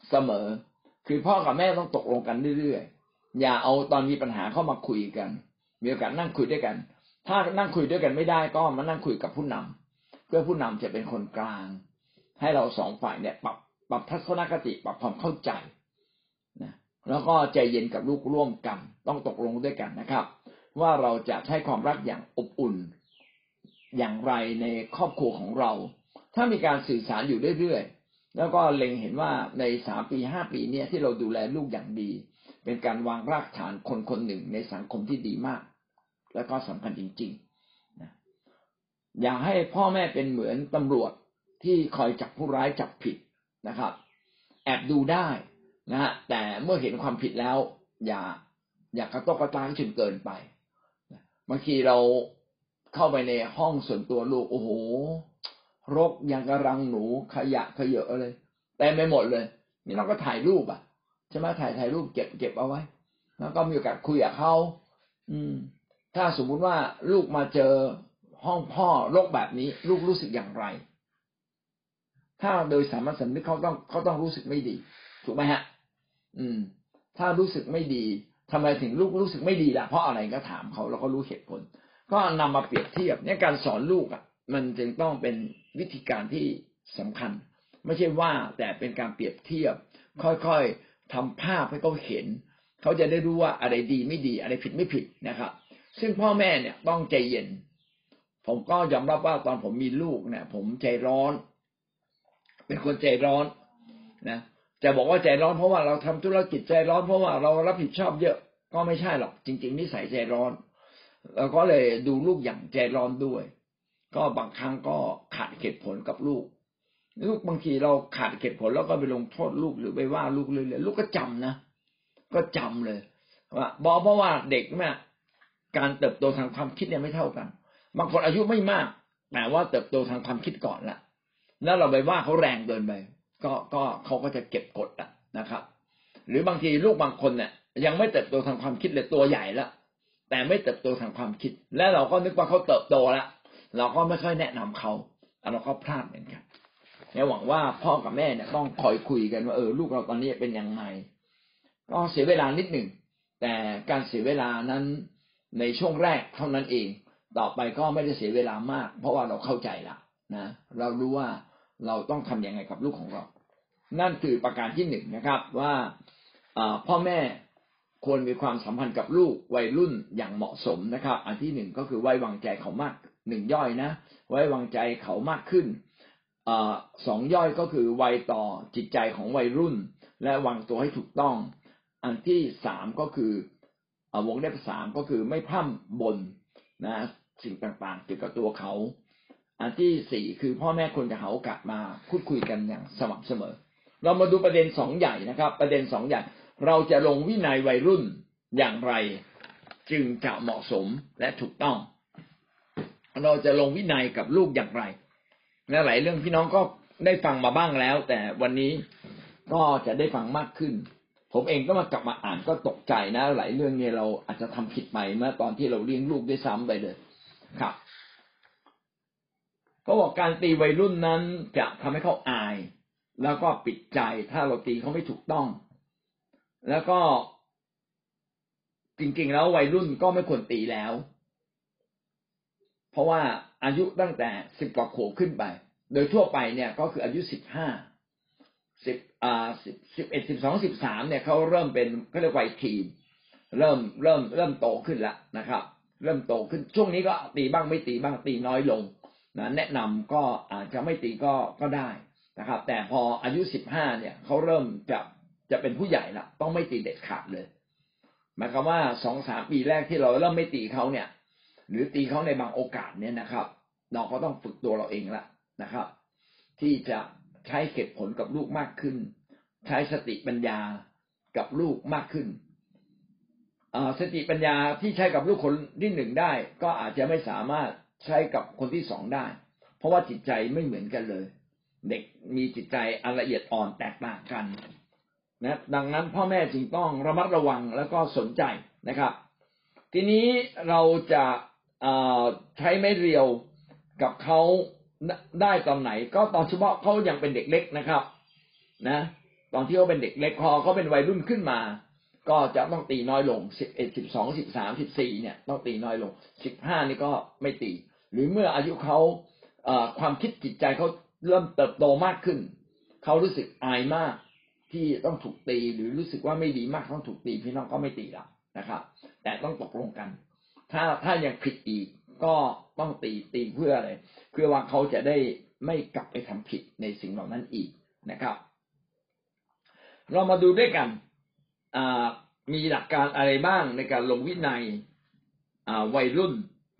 เสมอ คือพ่อกับแม่ต้องตกลงกันเรื่อยๆ อย่าเอาตอนมีปัญหาเข้ามาคุยกัน มีโอกาสนั่งคุยด้วยกัน ถ้านั่งคุยด้วยกันไม่ได้ก็มานั่งคุยกับผู้นำเพื่อผู้นำจะเป็นคนกลาง ให้เราสองฝ่ายเนี่ยปรับปรับทัศนคติปรับความเข้าใจนะแล้วก็ใจเย็นกับลูกร่วมกัน ต้องตกลงด้วยกันนะครับ ว่าเราจะใช้ความรักอย่างอบอุ่น อย่างไรในครอบครัวของเรา ถ้ามีการสื่อสารอยู่เรื่อยๆ แล้วก็เล็งเห็นว่าในสามปีห้าปีเนี่ยที่เราดูแลลูกอย่างดี เป็นการวางรากฐานคนคนหนึ่งในสังคมที่ดีมาก และก็สำคัญจริงๆนะอย่าให้พ่อแม่เป็นเหมือนตำรวจที่คอยจับผู้ร้ายจับผิดนะครับ แอบดูได้นะฮะแต่เมื่อเห็นความผิดแล้ว อย่าอย่ากระตกกระตากจนเกินไปบางทีเราเข้าไปในห้องส่วนตัวลูกโอ้โห รกยังกระรังหนูขยะขยะเลยแต่ไม่หมดเลย นี่เราก็ถ่ายรูปอะใช่ไหมถ่ายถ่ายรูปเก็บเก็บเอาไว้ แล้วก็มีโอกาสคุยกับเขาอืม ถ้าสมมุติว่าลูกมาเจอห้องพ่อโรคแบบนี้ ลูกรู้สึกอย่างไร ถ้าโดยสามัญสำนึกเขาต้องเขาต้องรู้สึกไม่ดี ถูกไหมฮะ อืม ถ้ารู้สึกไม่ดีทำไมถึงลูกรู้สึกไม่ดีล่ะเพราะอะไรก็ถามเขาแล้วก็รู้เหตุผล ก็นำมาเปรียบเทียบเนี่ยการสอนลูกอะ มันจึงต้องเป็นวิธีการที่สำคัญ ไม่ใช่ว่าแต่เป็นการเปรียบเทียบ ค่อยๆทำภาพให้เขาเห็น เขาจะได้รู้ว่าอะไรดีไม่ดีอะไรผิดไม่ผิดนะครับ ซึ่งพ่อแม่เนี่ยต้องใจเย็น ผมก็ยอมรับว่าตอนผมมีลูกเนี่ย ผมใจร้อน เป็นคนใจร้อนนะจะบอกว่าใจร้อนเพราะว่าเราทำธุรกิจใจร้อนเพราะว่าเรารับผิดชอบเยอะก็ไม่ใช่หรอก จริง ๆ นิสัยใจร้อนเราก็เลยดูลูกอย่างใจร้อนด้วย ก็บางครั้งก็ขาดเหตุผลกับลูก ลูกบางทีเราขาดเหตุผลแล้วก็ไปลงโทษลูกหรือไปว่าลูกเลยเลยลูกก็จำนะก็จำเลยว่าบอกเพราะว่าเด็กเนี่ยการเติบโตทางความคิดเนี่ยไม่เท่ากัน บางคนอายุไม่มากแต่ว่าเติบโตทางความคิดก่อนละแล้วเราไปว่าเขาแรงเกินไปก็ก็เขาก็จะเก็บกดอะนะครับ หรือบางทีลูกบางคนเนี่ยยังไม่เติบโตทางความคิดเลยตัวใหญ่แล้วแต่ไม่เติบโตทางความคิด และเราก็นึกว่าเขาเติบโตแล้ว เราก็ไม่ค่อยแนะนำเขาเราก็พลาดเหมือนกันเนี่ยหวังว่าพ่อกับแม่เนี่ยต้องคอยคุยกันว่าเออลูกเราตอนนี้เป็นยังไงก็เสียเวลานิดหนึ่งแต่การเสียเวลานั้นในช่วงแรกเท่านั้นเอง ต่อไปก็ไม่ได้เสียเวลามาก เพราะว่าเราเข้าใจละนะเรารู้ว่าเราต้องทํำยังไงกับลูกของเรา นั่นคือประการที่หนึ่งนะครับ ว่าพ่อแม่ควรมีความสัมพันธ์กับลูกวัยรุ่นอย่างเหมาะสมนะครับ อันที่หนึ่งก็คือไว้วางใจเขามาก หนึ่งย่อยนะ ไว้วางใจเขามากขึ้นอสองย่อยก็คือไวต่อจิตใจของวัยรุ่น และวางตัวให้ถูกต้อง อันที่สามก็คือวงเล็บสามก็คือไม่พร่ำบนนะสิ่งต่างๆเกี่ยวกับตัวเขา อันที่สี่คือพ่อแม่ควรจะหาโอกาสมาพูดคุยกันอย่างสม่ำเสมอ เรามาดูประเด็นสองใหญ่นะครับ ประเด็นสองใหญ่ เราจะลงวินัยวัยรุ่นอย่างไร จึงจะเหมาะสมและถูกต้อง เราจะลงวินัยกับลูกอย่างไรและหลายเรื่องพี่น้องก็ได้ฟังมาบ้างแล้ว แต่วันนี้ก็จะได้ฟังมากขึ้น ผมเองก็มากลับมาอ่านก็ตกใจนะ หลายเรื่องเนี่ยเราอาจจะทำผิดไปเมื่อตอนที่เราเลี้ยงลูกด้วยซ้ำไปเลยครับเขาบอกการตีวัยรุ่นนั้นจะทำให้เขาอาย แล้วก็ปิดใจถ้าเราตีเขาไม่ถูกต้อง แล้วก็จริงๆแล้ววัยรุ่นก็ไม่ควรตีแล้ว เพราะว่าอายุตั้งแต่สิบกว่าขวบขึ้นไป โดยทั่วไปเนี่ยก็คืออายุสิบห้าสิบอ่าสิบสิบเอ็ดสิบสองสิบสามเนี่ยเขาเริ่มเป็นเขาเรียกวัยทีนเริ่มเริ่มเริ่มโตขึ้นแล้วนะครับ เริ่มโตขึ้นช่วงนี้ก็ตีบ้างไม่ตีบ้างตีน้อยลงนะแนะนำก็อาจจะไม่ตีก็ก็ได้นะครับ แต่พออายุสิบห้าเนี่ยเขาเริ่มจะจะเป็นผู้ใหญ่ละต้องไม่ตีเด็ดขาดเลยหมายความว่าสองสามปีแรกที่เราเริ่มไม่ตีเขาเนี่ย หรือตีเขาในบางโอกาสเนี่ยนะครับ เราก็ต้องฝึกตัวเราเองละนะครับ ที่จะใช้เหตุผลกับลูกมากขึ้น ใช้สติปัญญากับลูกมากขึ้นสติปัญญาที่ใช้กับลูกคนที่หนึ่งได้ ก็อาจจะไม่สามารถใช้กับคนที่สองได้ เพราะว่าจิตใจไม่เหมือนกันเลย เด็กมีจิตใจอันละเอียดอ่อนแตกต่างกันนะดังนั้นพ่อแม่จึงต้องระมัดระวังแล้วก็สนใจนะครับ ทีนี้เราจะ ใช้ไม้เรียวกับเขาได้ตอนไหน ก็ตอนเฉพาะเขายังเป็นเด็กเล็กนะครับ นะ ตอนที่เขาเป็นเด็กเล็กพอเขาเป็นวัยรุ่นขึ้นมา ก็จะต้องตีน้อยลงสิบเอ็ดสิบสองสิบสามสิบสี่เนี่ย ต้องตีน้อยลงสิบห้านี่ก็ไม่ตี หรือเมื่ออายุเขาความคิดจิตใจเขาเริ่มเติบโตมากขึ้น เขารู้สึกอายมากที่ต้องถูกตีหรือรู้สึกว่าไม่ดีมากต้องถูกตีพี่น้องก็ไม่ตีละนะครับ แต่ต้องตกลงกัน ถ้าถ้ายังผิดอีกก็ต้องตีตีเพื่ออะไรเพื่อว่าเขาจะได้ไม่กลับไปทำผิดในสิ่งเหล่านั้นอีกนะครับ เรามาดูด้วยกันมีหลักการอะไรบ้างในการลงวินัยวัยรุ่น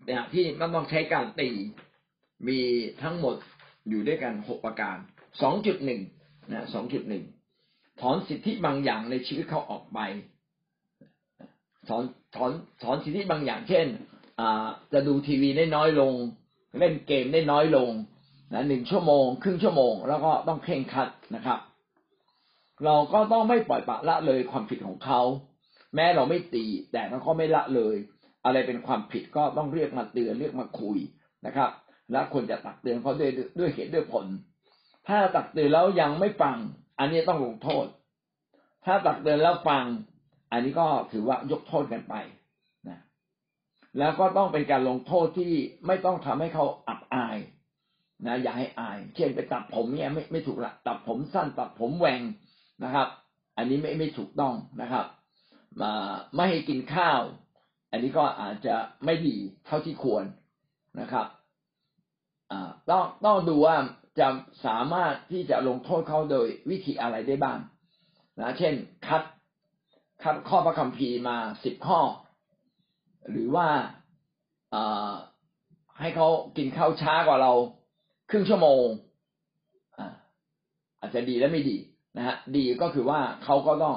เนี่ยที่มันต้องใช้การตีมีทั้งหมดอยู่ด้วยกันหกประการสองจุดหนึ่งนะสองจุดหนึ่งถอนสิทธิบางอย่างในชีวิตเขาออกไป ถอนถอนถอนสิทธิบางอย่าง เช่นจะดูทีวีได้น้อยลง เล่นเกมได้น้อยลงนะหนึ่งชั่วโมง ครึ่งชั่วโมง แล้วก็ต้องเข่งคัดนะครับ เราก็ต้องไม่ปล่อยปละละเลยความผิดของเขา แม้เราไม่ตี แต่เราก็ไม่ละเลย อะไรเป็นความผิดก็ต้องเรียกมาเตือนเรียกมาคุยนะครับ และควรจะตักเตือนเขาด้วยด้วยเหตุด้วยผล ถ้าตักเตือนแล้วยังไม่ฟัง อันนี้ต้องลงโทษ ถ้าตักเตือนแล้วฟัง อันนี้ก็ถือว่ายกโทษกันไปนะแล้วก็ต้องเป็นการลงโทษที่ไม่ต้องทำให้เขาอับอายนะอย่าให้อาย เช่นไปตัดผมเนี่ยไม่ไม่ถูกละตัดผมสั้นตัดผมแหวงนะครับ อันนี้ไม่ไม่ถูกต้องนะครับมาไม่ให้กินข้าว อันนี้ก็อาจจะไม่ดีเท่าที่ควรนะครับอ่าต้องต้องดูว่าจะสามารถที่จะลงโทษเขาโดยวิธีอะไรได้บ้างนะเช่น คัด คัดข้อพระคัมภีร์มาสิบข้อ หรือว่าให้เขากินข้าวช้ากว่าเราครึ่งชั่วโมงอาจจะดีและไม่ดีนะฮะดีก็คือว่าเขาก็ต้อง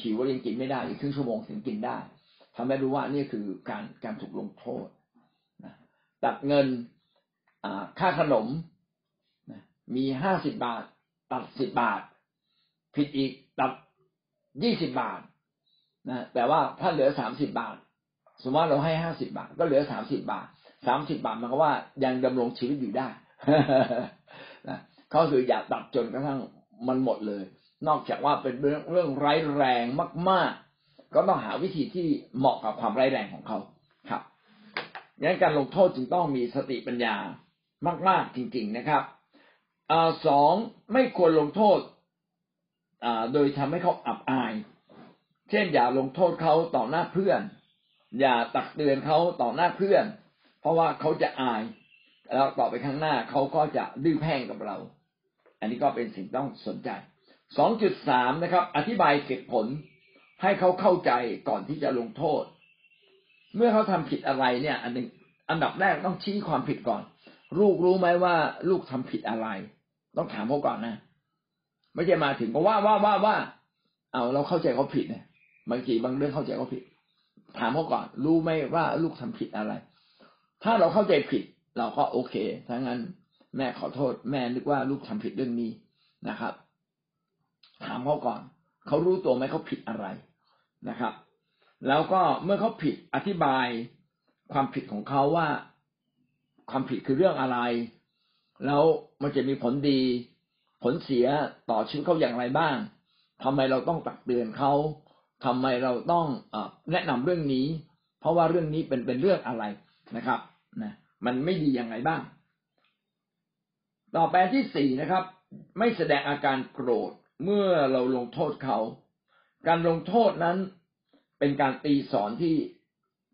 หิวยังกินไม่ได้อีกครึ่งชั่วโมงถึงกินได้ทำให้รู้ว่านี่คือการการถูกลงโทษนะตัดเงินค่าขนมมีห้าสิบบาท ตัดสิบบาท ผิดอีกตัดยี่สิบบาท นะแต่ว่าถ้าเหลือสามสิบบาท สมมติว่าเราให้ห้าสิบาท ก็เหลือสามสิบาทสามสิบาทมันก็ว่ายังดำรงชีวิตอยู่ได้นะเขาคืออย่าตัดจนกระทั่งมันหมดเลย นอกจากว่าเป็นเรื่องเรื่องร้ายแรงมาก ๆ ก็ต้องหาวิธีที่เหมาะกับความร้ายแรงของเขาครับดังนั้นการลงโทษจึงต้องมีสติปัญญามาก ๆ จริง ๆนะครับอสองไม่ควรลงโทษโดยทำให้เขาอับอาย เช่นอย่าลงโทษเขาต่อหน้าเพื่อน อย่าตักเตือนเขาต่อหน้าเพื่อน เพราะว่าเขาจะอาย แล้วต่อไปข้างหน้าเขาก็จะดื้อแพ่งกับเรา อันนี้ก็เป็นสิ่งต้องสนใจ สองจุดสามนะครับ อธิบายเหตุผลให้เขาเข้าใจก่อนที่จะลงโทษ เมื่อเขาทำผิดอะไรเนี่ย อันหนึ่งอันดับแรกต้องชี้ความผิดก่อน ลูกรู้ไหมว่าลูกทำผิดอะไร ต้องถามเขาก่อนนะ ไม่ใช่มาถึงก็ว่าว่าว่าว่า เอาเราเข้าใจเขาผิดเนี่ย บางทีบางเรื่องเข้าใจเขาผิด ถามเขาก่อน รู้ไหมว่าลูกทำผิดอะไร ถ้าเราเข้าใจผิด เราก็โอเคถ้างั้น แม่ขอโทษ แม่นึกว่าลูกทำผิดเรื่องนี้นะครับ ถามเขาก่อน เขารู้ตัวไหมเขาผิดอะไรนะครับ แล้วก็เมื่อเขาผิดอธิบายความผิดของเขาว่าความผิดคือเรื่องอะไร แล้วมันจะมีผลดี ผลเสียต่อชีวิตเขาอย่างไรบ้างทำไมเราต้องตักเตือนเขา ทำไมเราต้องอแนะนำเรื่องนี้ เพราะว่าเรื่องนี้เป็นเป็นเรื่องอะไรนะครับนะมันไม่ดีอย่างไรบ้าง ต่อไปที่สี่นะครับ ไม่แสดงอาการโกรธเมื่อเราลงโทษเขา การลงโทษนั้นเป็นการตีสอนที่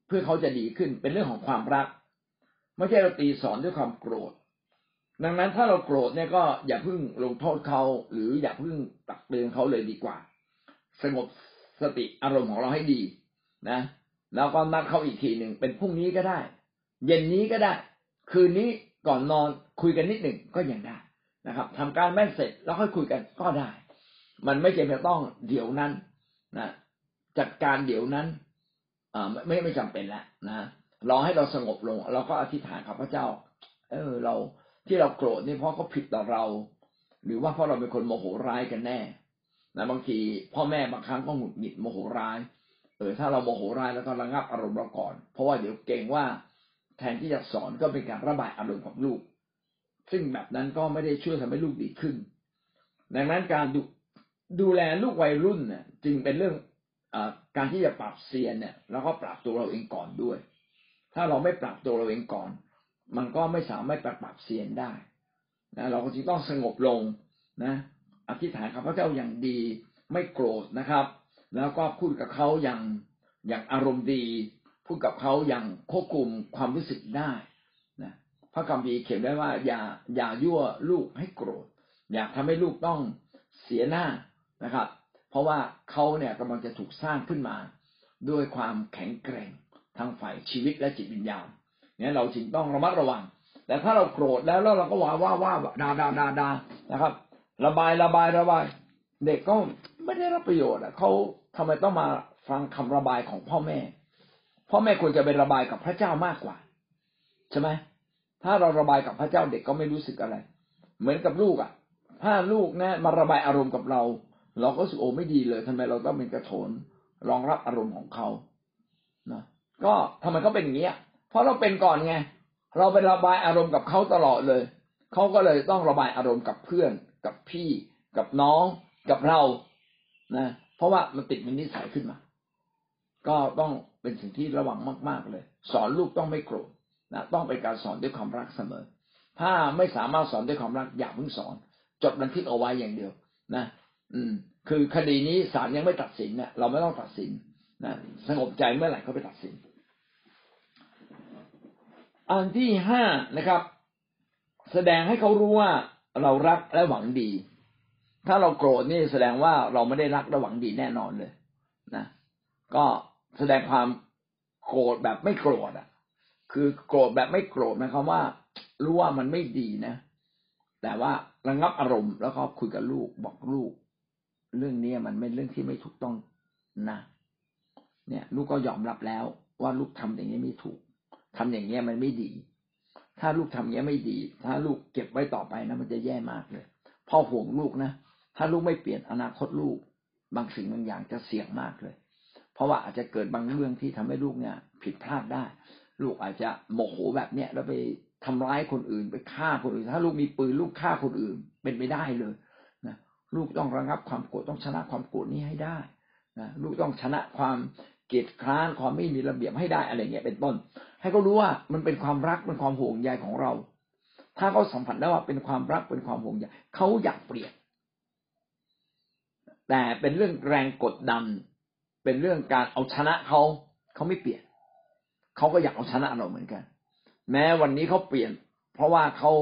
เพื่อเขาจะดีขึ้นเป็นเรื่องของความรัก ไม่ใช่เราตีสอนด้วยความโกรธ ดังนั้นถ้าเราโกรธเนี่ยก็อย่าเพิ่งลงโทษเขาหรืออย่าเพิ่งตักเตือนเขาเลยดีกว่า สงบ สติอารมณ์ของเราให้ดีนะแล้วก็นัดเขาอีกทีหนึ่งเป็นพรุ่งนี้ก็ได้ เย็นนี้ก็ได้ คืนนี้ก่อนนอนคุยกันนิดหนึ่งก็ยังได้นะครับทำการแม่เสร็จแล้วค่อยคุยกันก็ได้ มันไม่จำเป็นต้องเดี๋ยวนั้นนะจัดการเดี๋ยวนั้นอ่าไม่ไม่จำเป็นแล้วนะรอให้เราสงบลง เราก็อธิษฐานกับพระเจ้า เออ เราที่เราโกรธนี่เพราะเขาผิดต่อเรา หรือว่าเพราะเราเป็นคนโมโหร้ายกันแน่ นะบางทีพ่อแม่บางครั้งก็หงุดหงิดโมโหร้าย เออถ้าเราโมโหร้ายแล้วก็ระงับอารมณ์เราก่อน เพราะว่าเดี๋ยวเก่งว่าแทนที่จะสอนก็เป็นการระบายอารมณ์กับลูก ซึ่งแบบนั้นก็ไม่ได้ช่วยทำให้ลูกดีขึ้น ดังนั้นการดูดูแลลูกวัยรุ่นเนี่ยจึงเป็นเรื่องอการที่จะปรับเซียนเนี่ยแล้วก็ปรับตัวเราเองก่อนด้วย ถ้าเราไม่ปรับตัวเราเองก่อน มันก็ไม่สามารถปรับปรับเซียนได้นะเราก็จึงต้องสงบลงนะ อธิษฐานกับพระเจ้าอย่างดี ไม่โกรธนะครับ แล้วก็พูดกับเขาอย่างอย่างอารมณ์ดี พูดกับเขาอย่างควบคุมความรู้สึกได้นะพระคัมภีร์เขียนไว้ว่า อย่าอย่ายั่วลูกให้โกรธ อย่ากทำให้ลูกต้องเสียหน้านะครับ เพราะว่าเขาเนี่ยกำลังจะถูกสร้างขึ้นมา ด้วยความแข็งแกร่งทางฝ่ายชีวิตและจิตวิญญาณเนี่ยเราจึงต้องระมัดระวัง แต่ถ้าเราโกรธแล้วแล้วเราก็ว่าว่าว่าด่าด่าด่าด่านะครับ ระบายระบายระบาย เด็กก็ไม่ได้รับประโยชน์อะเขาทำไมต้องมาฟังคำระบายของพ่อแม่ พ่อแม่ควรจะไประบายกับพระเจ้ามากกว่า ใช่ไหมถ้าเราระบายกับพระเจ้าเด็กก็ไม่รู้สึกอะไร เหมือนกับลูกอะ ถ้าลูกนะมาระบายอารมณ์กับเรา เราก็สึกโอ้ไม่ดีเลยทำไมเราต้องเป็นกระโถนรองรับอารมณ์ของเขานะก็ทำไมเขาเป็นอย่างนี้เพราะเราเป็นก่อนไง เราไประบายอารมณ์กับเขาตลอดเลย เขาก็เลยต้องระบายอารมณ์กับเพื่อน กับพี่กับน้องกับเรานะ เพราะว่ามันติดเป็นนิสัยขึ้นมา ก็ต้องเป็นสิ่งที่ระวังมาก ๆเลย สอนลูกต้องไม่โกรธนะต้องเป็นการสอนด้วยความรักเสมอ ถ้าไม่สามารถสอนด้วยความรักอย่าเพิ่งสอน จดบันทึกเอาไว้อย่างเดียว นะ อืม คือคดีนี้ศาลยังไม่ตัดสินเนี่ยเราไม่ต้องตัดสินนะสงบใจเมื่อไหร่เขาไปตัดสิน อันที่ห้านะครับ แสดงให้เขารู้ว่า เรารักและหวังดี ถ้าเราโกรธนี่แสดงว่าเราไม่ได้รักและหวังดีแน่นอนเลยนะก็แสดงความโกรธแบบไม่โกรธอะ คือโกรธแบบไม่โกรธหมายความว่า รู้ว่ามันไม่ดีนะ แต่ว่าระงับอารมณ์แล้วก็คุยกับลูกบอกลูก เรื่องนี้มันเป็นเรื่องที่ไม่ถูกต้องนะเนี่ย ลูกก็ยอมรับแล้วว่าลูกทำอย่างนี้ไม่ถูกทำอย่างนี้มันไม่ดี ถ้าลูกทำอย่างนี้ยไม่ดี ถ้าลูกเก็บไว้ต่อไปนะมันจะแย่มากเลยพ่อห่วงลูกนะถ้าลูกไม่เปลี่ยนอนาคตลูก บางสิ่งบางอย่างจะเสี่ยงมากเลย เพราะว่าอาจจะเกิดบางเรื่องที่ทำให้ลูกเนี่ย ผิดพลาดได้ ลูกอาจจะโมโหแบบเนี้ยแล้วไปทำร้ายคนอื่น ไปฆ่าคนอื่น ถ้าลูกมีปืนลูกฆ่าคนอื่น เป็นไปได้เลยนะลูกต้องระงับความโกรธต้องชนะความโกรธนี้ให้ได้นะลูกต้องชนะความ เกียดคร้านความไม่มีระเบียบให้ได้อะไรเงี้ยเป็นต้น ให้เขารู้ว่ามันเป็นความรักเป็นความห่วงใยของเรา ถ้าเขาสัมผัสได้ว่าเป็นความรักเป็นความห่วงใยเขาอยากเปลี่ยน แต่เป็นเรื่องแรงกดดัน เป็นเรื่องการเอาชนะเขาเขาไม่เปลี่ยนเขาก็อยากเอาชนะเราเหมือนกัน แม้วันนี้เขาเปลี่ยน เพราะว่าเขา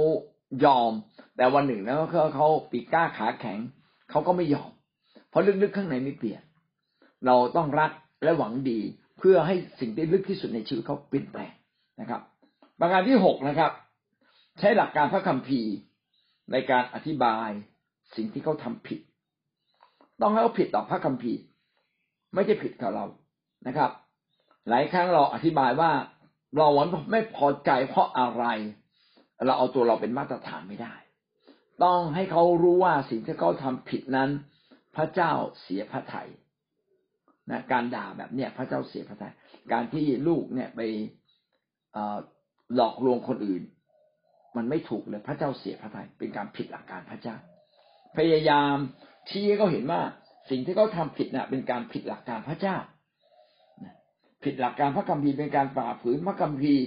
ยอม แต่วันหนึ่งแล้วเขาเขาปีกล้าขาแข็งเขาก็ไม่ยอม เพราะลึกๆข้างในไม่เปลี่ยน เราต้องรัก และหวังดีเพื่อให้สิ่งที่ลึกที่สุดในชีวิตเขาเปลี่ยนแปลงนะครับ ประการที่หกนะครับ ใช้หลักการพระคัมภีร์ในการอธิบายสิ่งที่เขาทำผิด ต้องให้เขาผิดต่อพระคัมภีร์ ไม่ใช่ผิดกับเรานะครับ หลายครั้งเราอธิบายว่าเราไม่พอใจเพราะอะไร เราเอาตัวเราเป็นมาตรฐานไม่ได้ ต้องให้เขารู้ว่าสิ่งที่เขาทำผิดนั้น พระเจ้าเสียพระทัย นะการด่าแบบเนี้ยพระเจ้าเสียพระทัยการที่ลูกเนี่ยไปหลอกลวงคนอื่น มันไม่ถูกเลยพระเจ้าเสียพระทัยเป็นการผิดหลักการพระเจ้า พยายามชี้ให้เขาเห็นว่าสิ่งที่เขาทาผิดน่ะเป็นการผิดหลักการพระเจ้าผิดหลักการพระคัมภีร์เป็นการฝ่าฝืนพระคัมภีร์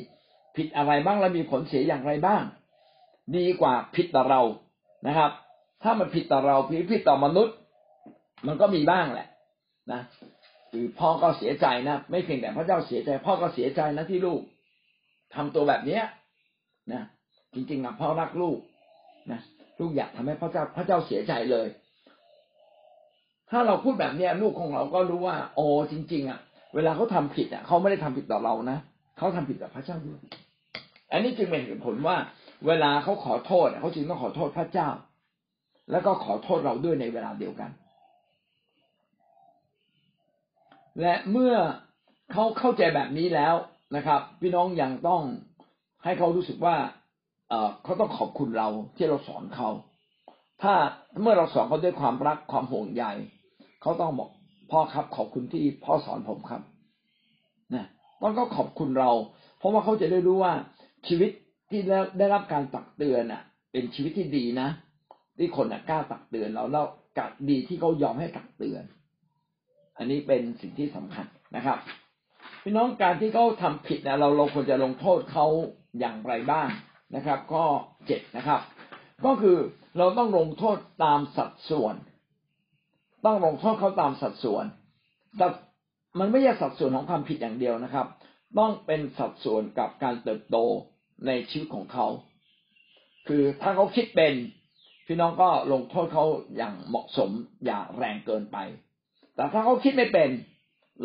ผิดอะไรบ้างและมีผลเสียอย่างไรบ้าง ดีกว่าผิดต่อเรานะครับ ถ้ามันผิดต่อเราผิดผิดต่อมนุษย์ มันก็มีบ้างแหละนะ คือพ่อก็เสียใจนะ ไม่เพียงแต่พระเจ้าเสียใจ พ่อก็เสียใจนะที่ลูกทำตัวแบบเนี้ยนะจริงๆอะพ่อรักลูกนะลูกอยากทำให้พระเจ้าพระเจ้าเสียใจเลย ถ้าเราพูดแบบเนี้ยลูกของเราก็รู้ว่า โอ้จริง ๆ อะ เวลาเขาทาผิดอะเขาไม่ได้ทำผิดต่อเรานะเขาทำผิดต่อพระเจ้าด้วยอันนี้จึงเป็นเหตุผลว่า เวลาเขาขอโทษเขาจึงต้องขอโทษพระเจ้า แล้วก็ขอโทษเราด้วยในเวลาเดียวกัน และเมื่อเขาเข้าใจแบบนี้แล้วนะครับ พี่น้องยังต้องให้เขารู้สึกว่าเขาต้องขอบคุณเราที่เราสอนเขา ถ้าเมื่อเราสอนเขาด้วยความรักความห่วงใยเขาต้องบอกพ่อครับ ขอบคุณที่พ่อสอนผมครับนะต้องก็ขอบคุณเรา เพราะว่าเขาจะได้รู้ว่าชีวิตที่ได้รับการตักเตือนอะ เป็นชีวิตที่ดีนะ ที่คนกล้าตักเตือนเราแล้วกัดดีที่เขายอมให้ตักเตือน อันนี้เป็นสิ่งที่สำคัญนะครับ พี่น้องการที่เขาทาผิดนะเราเราควรจะลงโทษเขาอย่างไรบ้างนะครับข้อเจ็ดนะครับ ก็คือเราต้องลงโทษตามสัดส่วน ต้องลงโทษเขาตามสัดส่วนแต่มันไม่ใช่สัดส่วนของความผิดอย่างเดียวนะครับ ต้องเป็นสัดส่วนกับการเติบโตในชีวิตของเขา คือถ้าเขาคิดเป็น พี่น้องก็ลงโทษเขาอย่างเหมาะสมอย่าแรงเกินไป แต่ถ้าเขาคิดไม่เป็น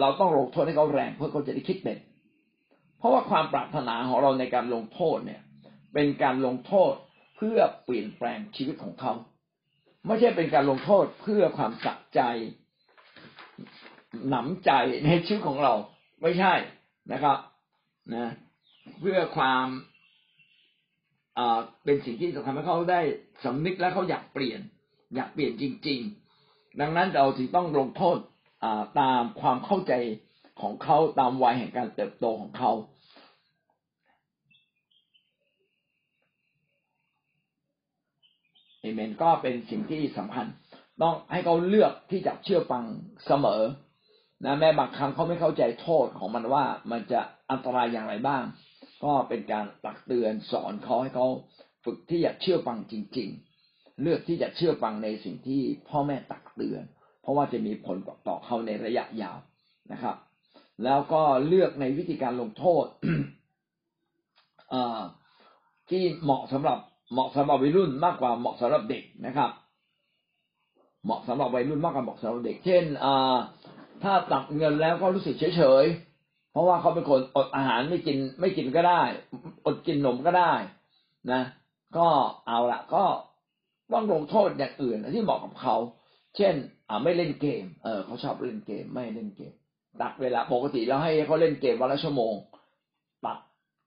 เราต้องลงโทษให้เขาแรงเพื่อเขาจะได้คิดเป็น เพราะว่าความปรารถนาของเราในการลงโทษเนี่ย เป็นการลงโทษเพื่อเปลี่ยนแปลงชีวิตของเขา ไม่ใช่เป็นการลงโทษเพื่อความสะใจหนำใจในชีวิตของเรา ไม่ใช่นะครับ นะ เพื่อความเป็นสิ่งที่จะทำให้เขาได้สำนึกและเขาอยากเปลี่ยน อยากเปลี่ยนจริง ๆ ดังนั้นเราจึงต้องลงโทษตามความเข้าใจของเขาตามวัยแห่งการเติบโตของเขาเอเมนก็เป็นสิ่งที่สำคัญ ต้องให้เขาเลือกที่จะเชื่อฟังเสมอ นะแม้บางครั้งเขาไม่เข้าใจโทษของมันว่ามันจะอันตรายอย่างไรบ้าง ก็เป็นการตักเตือนสอนเขาให้เขาฝึกที่จะเชื่อฟังจริง ๆ เลือกที่จะเชื่อฟังในสิ่งที่พ่อแม่ตักเตือน เพราะว่าจะมีผลต่อเขาในระยะยาวนะครับ แล้วก็เลือกในวิธีการลงโทษที่เหมาะสำหรับเหมาะสำหรับวัยรุ่นมากกว่าเหมาะสำหรับเด็กนะครับ เหมาะสำหรับวัยรุ่นมากกว่าเหมาะสำหรับเด็ก เช่นอถ้าตักเงินแล้วก็รู้สึกเฉยๆเพราะว่าเขาเป็นคนอดอาหารไม่กินไม่กินก็ได้ อดกินนมก็ได้นะ ก็เอาละก็ ต้องลงโทษอย่างอื่นที่เหมาะกับเขา เช่น อ่าไม่เล่นเกม เออเขาชอบเล่นเกม ไม่เล่นเกม ตักเวลาปกติแล้วให้เขาเล่นเกมวันละชั่วโมง ตัด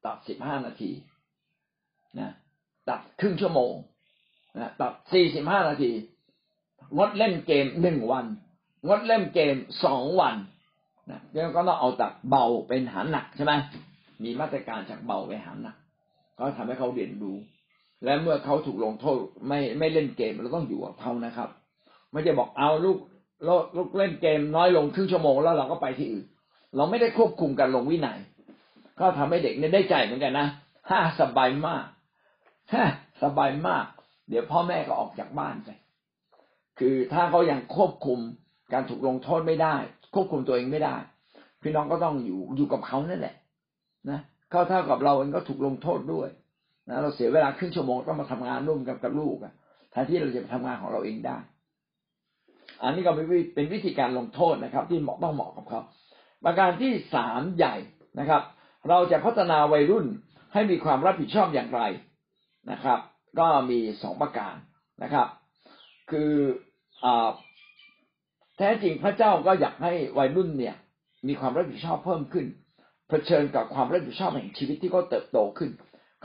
ตัดสิบห้านาทีนะตัดครึ่งชั่วโมงนะตัดสี่สิบห้านาที งดเล่นเกมหนึ่งวัน งดเล่นเกมสองวันนะแล้วก็ต้องเอาจากเบาเป็นหาหนักใช่ไหมมีมาตรการจากเบาไปหาหนัก ก็ทำให้เขาเรียนรู้ และเมื่อเขาถูกลงโทษไม่ไม่เล่นเกมเราต้องอยู่กับเขานะครับ ไม่จะบอกเอาลูกลูกเล่นเกมน้อยลงครึ่งชั่วโมงแล้วเราก็ไปที่อื่น เราไม่ได้ควบคุมการลงวินัย ก็ทำให้เด็กเนี่ยได้ใจเหมือนกันนะห้าสบายมากฮ่าสบายมาก เดี๋ยวพ่อแม่ก็ออกจากบ้านไป คือถ้าเขายังควบคุมการถูกลงโทษไม่ได้ ควบคุมตัวเองไม่ได้ พี่น้องก็ต้องอยู่อยู่กับเขานั่นแหละ นะเขาเท่ากับเราเองก็ถูกลงโทษด้วย นะเราเสียเวลาครึ่งชั่วโมงต้องมาทำงานร่วมกับกับลูกอะแทนที่เราจะไปทำงานของเราเองได้ อันนี้ก็เป็นวิธีการลงโทษนะครับ ที่เหมาะต้องเหมาะกับเขา ประการที่สามใหญ่นะครับ เราจะพัฒนาวัยรุ่นให้มีความรับผิดชอบอย่างไรนะครับ ก็มีสองประการนะครับ คืออแท้จริงพระเจ้าก็อยากให้วัยรุ่นเนี่ย มีความรับผิดชอบเพิ่มขึ้นเผชิญกับความรับผิดชอบแห่งชีวิตที่เขาเติบโตขึ้น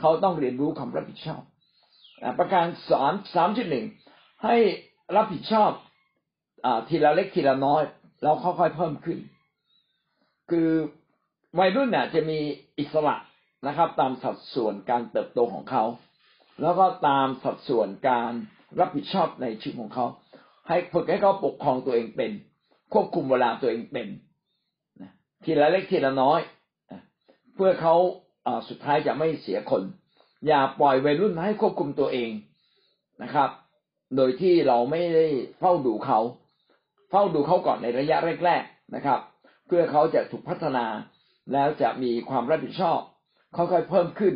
เขาต้องเรียนรู้ความรับผิดชอบประการสามสามจุดหนึ่งให้รับผิดชอบอทีละเล็กทีละน้อย แล้วค่อยๆเพิ่มขึ้น คือวัยรุ่นเนี่ยจะมีอิสระนะครับ ตามสัดส่วนการเติบโตของเขา แล้วก็ตามสัดส่วนการรับผิดชอบในชีวิตของเขา ให้ฝึกให้เขาปกครองตัวเองเป็น ควบคุมเวลาตัวเองเป็นทีละเล็กทีละน้อย เพื่อเขา สุดท้ายจะไม่เสียคน อย่าปล่อยวัยรุ่นให้ควบคุมตัวเองนะครับ โดยที่เราไม่ได้เฝ้าดูเขา เฝ้าดูเขาก่อนในระยะแรกๆนะครับ เพื่อเขาจะถูกพัฒนา แล้วจะมีความรับผิดชอบค่อยๆเพิ่มขึ้น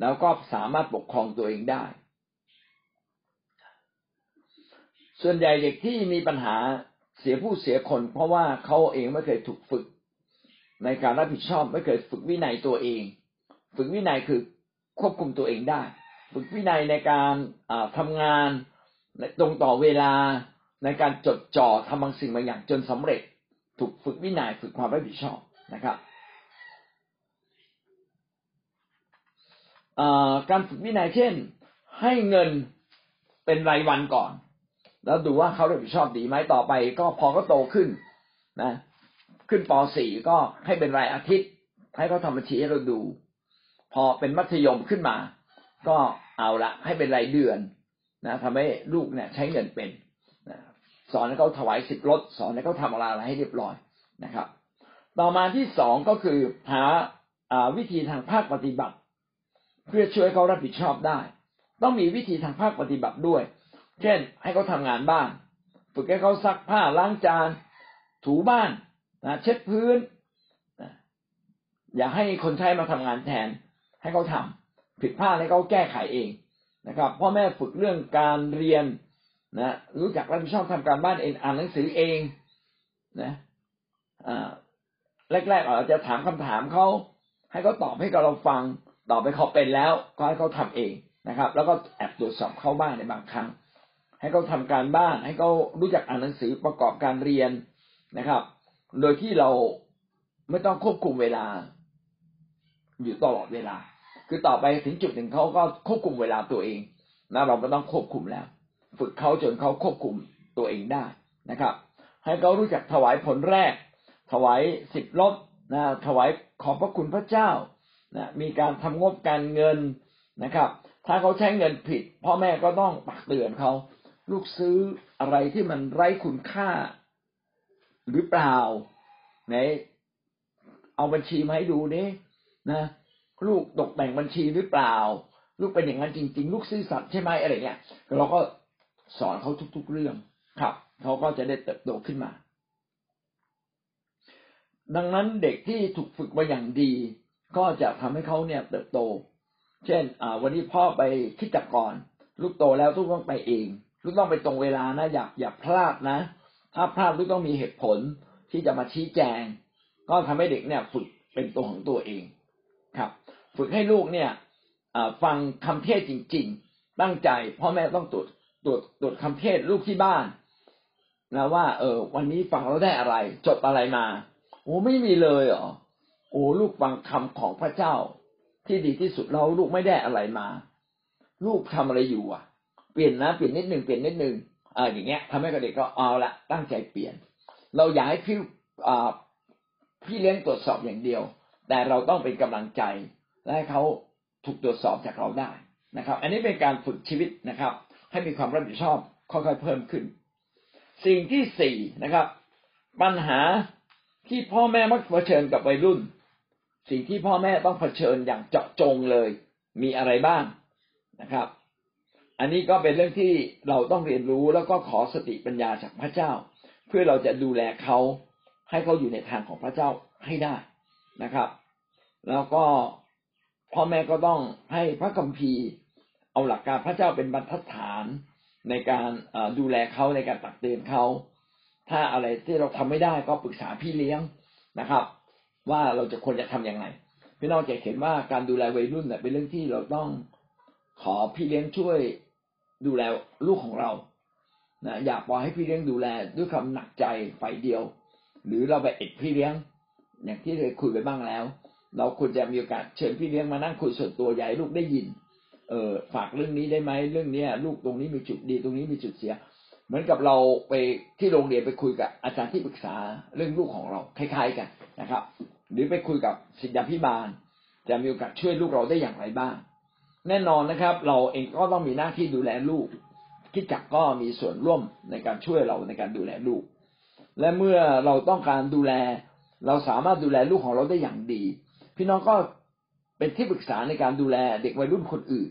แล้วก็สามารถปกครองตัวเองได้ ส่วนใหญ่เด็กที่มีปัญหาเสียผู้เสียคน เพราะว่าเขาเองไม่เคยถูกฝึก ในการรับผิดชอบไม่เคยฝึกวินัยตัวเอง ฝึกวินัยคือควบคุมตัวเองได้ ฝึกวินัยในการทำงานตรงต่อเวลาในการจดจ่อทำบางสิ่งบางอย่างจนสำเร็จ ถูกฝึกวินัยฝึกความรับผิดชอบนะครับการฝึกวินัยเช่น ให้เงินเป็นรายวันก่อน แล้วดูว่าเขารับผิดชอบดีไหมต่อไป ก็พอก็โตขึ้นนะ ขึ้นป .4 ก็ให้เป็นรายอาทิตย์ ให้เขาทำบัญชีให้เราดู พอเป็นมัธยมขึ้นมา ก็เอาละให้เป็นรายเดือนนะทำให้ลูกเนี่ยใช้เงินเป็นนะสอนให้เขาถวายสิบรถสอนให้เขาทำอะไรให้เรียบร้อยนะครับ ต่อมาที่สองก็คือหาวิธีทางภาคปฏิบัติ เพื่อช่วยเขารับผิดชอบได้ ต้องมีวิธีทางภาคปฏิบัติด้วย เช่น ให้เขาทางานบ้าน ฝึกให้เขาซักผ้าล้างจาน ถูบ้านนะเช็ดพื้นอย่าให้คนใช้มาทำงานแทน ให้เขาทำผิดพลาดให้เขาแก้ไขเองนะครับ พ่อแม่ฝึกเรื่องการเรียนนะรู้จักรับผิดชอบทำการบ้านเองอ่านหนังสือเองนะอ่าแรกๆเราจะถามคำถามเขาให้เขาตอบให้กับเราฟังต่อไปเขาเป็นแล้ว ก็ให้เขาทาเองนะครับ แล้วก็แอบตรวจสอบเข้าบ้านในบางครั้ง ให้เขาทาการบ้าน ให้เขารู้จักอ่านหนังสือประกอบการเรียนนะครับ โดยที่เราไม่ต้องควบคุมเวลา อยู่ตลอดเวลา คือต่อไปถึงจุดหนึ่งเขาก็ควบคุมเวลาตัวเองนะเราก็ต้องควบคุมแล้ว ฝึกเขาจนเขาควบคุมตัวเองได้นะครับ ให้เขารู้จักถวายผลแรก ถวายสิบลดนะถวายขอบพระคุณพระเจ้านะมีการทำงบการเงินนะครับ ถ้าเขาใช้เงินผิด พ่อแม่ก็ต้องปักเตือนเขาลูกซื้ออะไรที่มันไร้คุณค่า หรือเปล่าไหนเอาบัญชีมาให้ดูนี่นะ ลูกตกแต่งบัญชีหรือเปล่า ลูกเป็นอย่างนั้นจริง ๆ ลูกซื่อสัตย์ใช่ไหมอะไรเงี้ยเราก็สอนเขาทุก ๆ เรื่องครับเขาก็จะได้เติบโตขึ้นมา ดังนั้นเด็กที่ถูกฝึกมาอย่างดี ก็จะทำให้เขาเนี่ยเติบโต เช่นอ่าวันนี้พ่อไปคิดจักก่อน ลูกโตแล้วลูกต้องไปเอง ลูกต้องไปตรงเวลานะอย่าอย่าพลาดนะ ถ้าพลาดลูกต้องมีเหตุผลที่จะมาชี้แจง ก็ทำให้เด็กเนี่ยฝึกเป็นตัวของตัวเอง ฝึกให้ลูกเนี่ยฟังคำเทศจริง ๆ ตั้งใจพ่อแม่ต้องตรวจตรวจตรวจคำเทศลูกที่บ้านนะว่า เออ วันนี้ฟังเราได้อะไรจบอะไรมาโอ้ไม่มีเลยเหรอโอ้ลูกฟังคำของพระเจ้า ที่ดีที่สุดเราลูกไม่ได้อะไรมา ลูกทำอะไรอยู่อะ เปลี่ยนนะเปลี่ยนนิดหนึ่งเปลี่ยนนิดหนึ่งอ่าอย่างเงี้ยทำให้เด็กก็เอาละตั้งใจเปลี่ยน เราอยากให้พี่อ่าพี่เลี้ยงตรวจสอบอย่างเดียว แต่เราต้องเป็นกำลังใจ และให้เขาถูกตรวจสอบจากเราได้นะครับ อันนี้เป็นการฝึกชีวิตนะครับ ให้มีความรับผิดชอบค่อยๆเพิ่มขึ้น สิ่งที่สี่นะครับ ปัญหาที่พ่อแม่มักเผชิญกับวัยรุ่น สิ่งที่พ่อแม่ต้องเผชิญอย่างเจาะจงเลย มีอะไรบ้างนะครับ อันนี้ก็เป็นเรื่องที่เราต้องเรียนรู้แล้วก็ขอสติปัญญาจากพระเจ้า เพื่อเราจะดูแลเขาให้เขาอยู่ในทางของพระเจ้าให้ได้นะครับ แล้วก็ พ่อแม่ก็ต้องให้พระคัมภีร์ เอาหลักการพระเจ้าเป็นบรรทัดฐานในการดูแลเขาในการตักเตือนเขา ถ้าอะไรที่เราทำไม่ได้ก็ปรึกษาพี่เลี้ยงนะครับ ว่าเราจะควรจะทํำยังไงพี่น้องจะเห็นว่าการดูแลวัยรุ่นเป็นเรื่องที่เราต้องขอพี่เลี้ยงช่วยดูแลลูกของเรานะอย่าปล่อยให้พี่เลี้ยงดูแลด้วยคำหนักใจฝ่ายเดียว หรือเราไปเอ็ดพี่เลี้ยง อย่างที่เคยคุยไปบ้างแล้ว เราควรจะมีโอกาสเชิญพี่เลี้ยงมานั่งคุยส่วนตัวใหญ่ลูกได้ยิน เออฝากเรื่องนี้ได้ไหมเรื่องเนี้ย ลูกตรงนี้มีจุดดีตรงนี้มีจุดเสีย เหมือนกับเราไปที่โรงเรียนไปคุยกับอาจารย์ที่ปรึกษาเรื่องลูกของเราคล้ายๆกันนะครับ หรือไปคุยกับศิษยาพิบาล จะมีโอกาสช่วยลูกเราได้อย่างไรบ้าง แน่นอนนะครับ เราเองก็ต้องมีหน้าที่ดูแลลูกคิดจักก็มีส่วนร่วมในการช่วยเราในการดูแลลูก และเมื่อเราต้องการดูแล เราสามารถดูแลลูกของเราได้อย่างดี พี่น้องก็เป็นที่ปรึกษาในการดูแลเด็กวัยรุ่นคนอื่น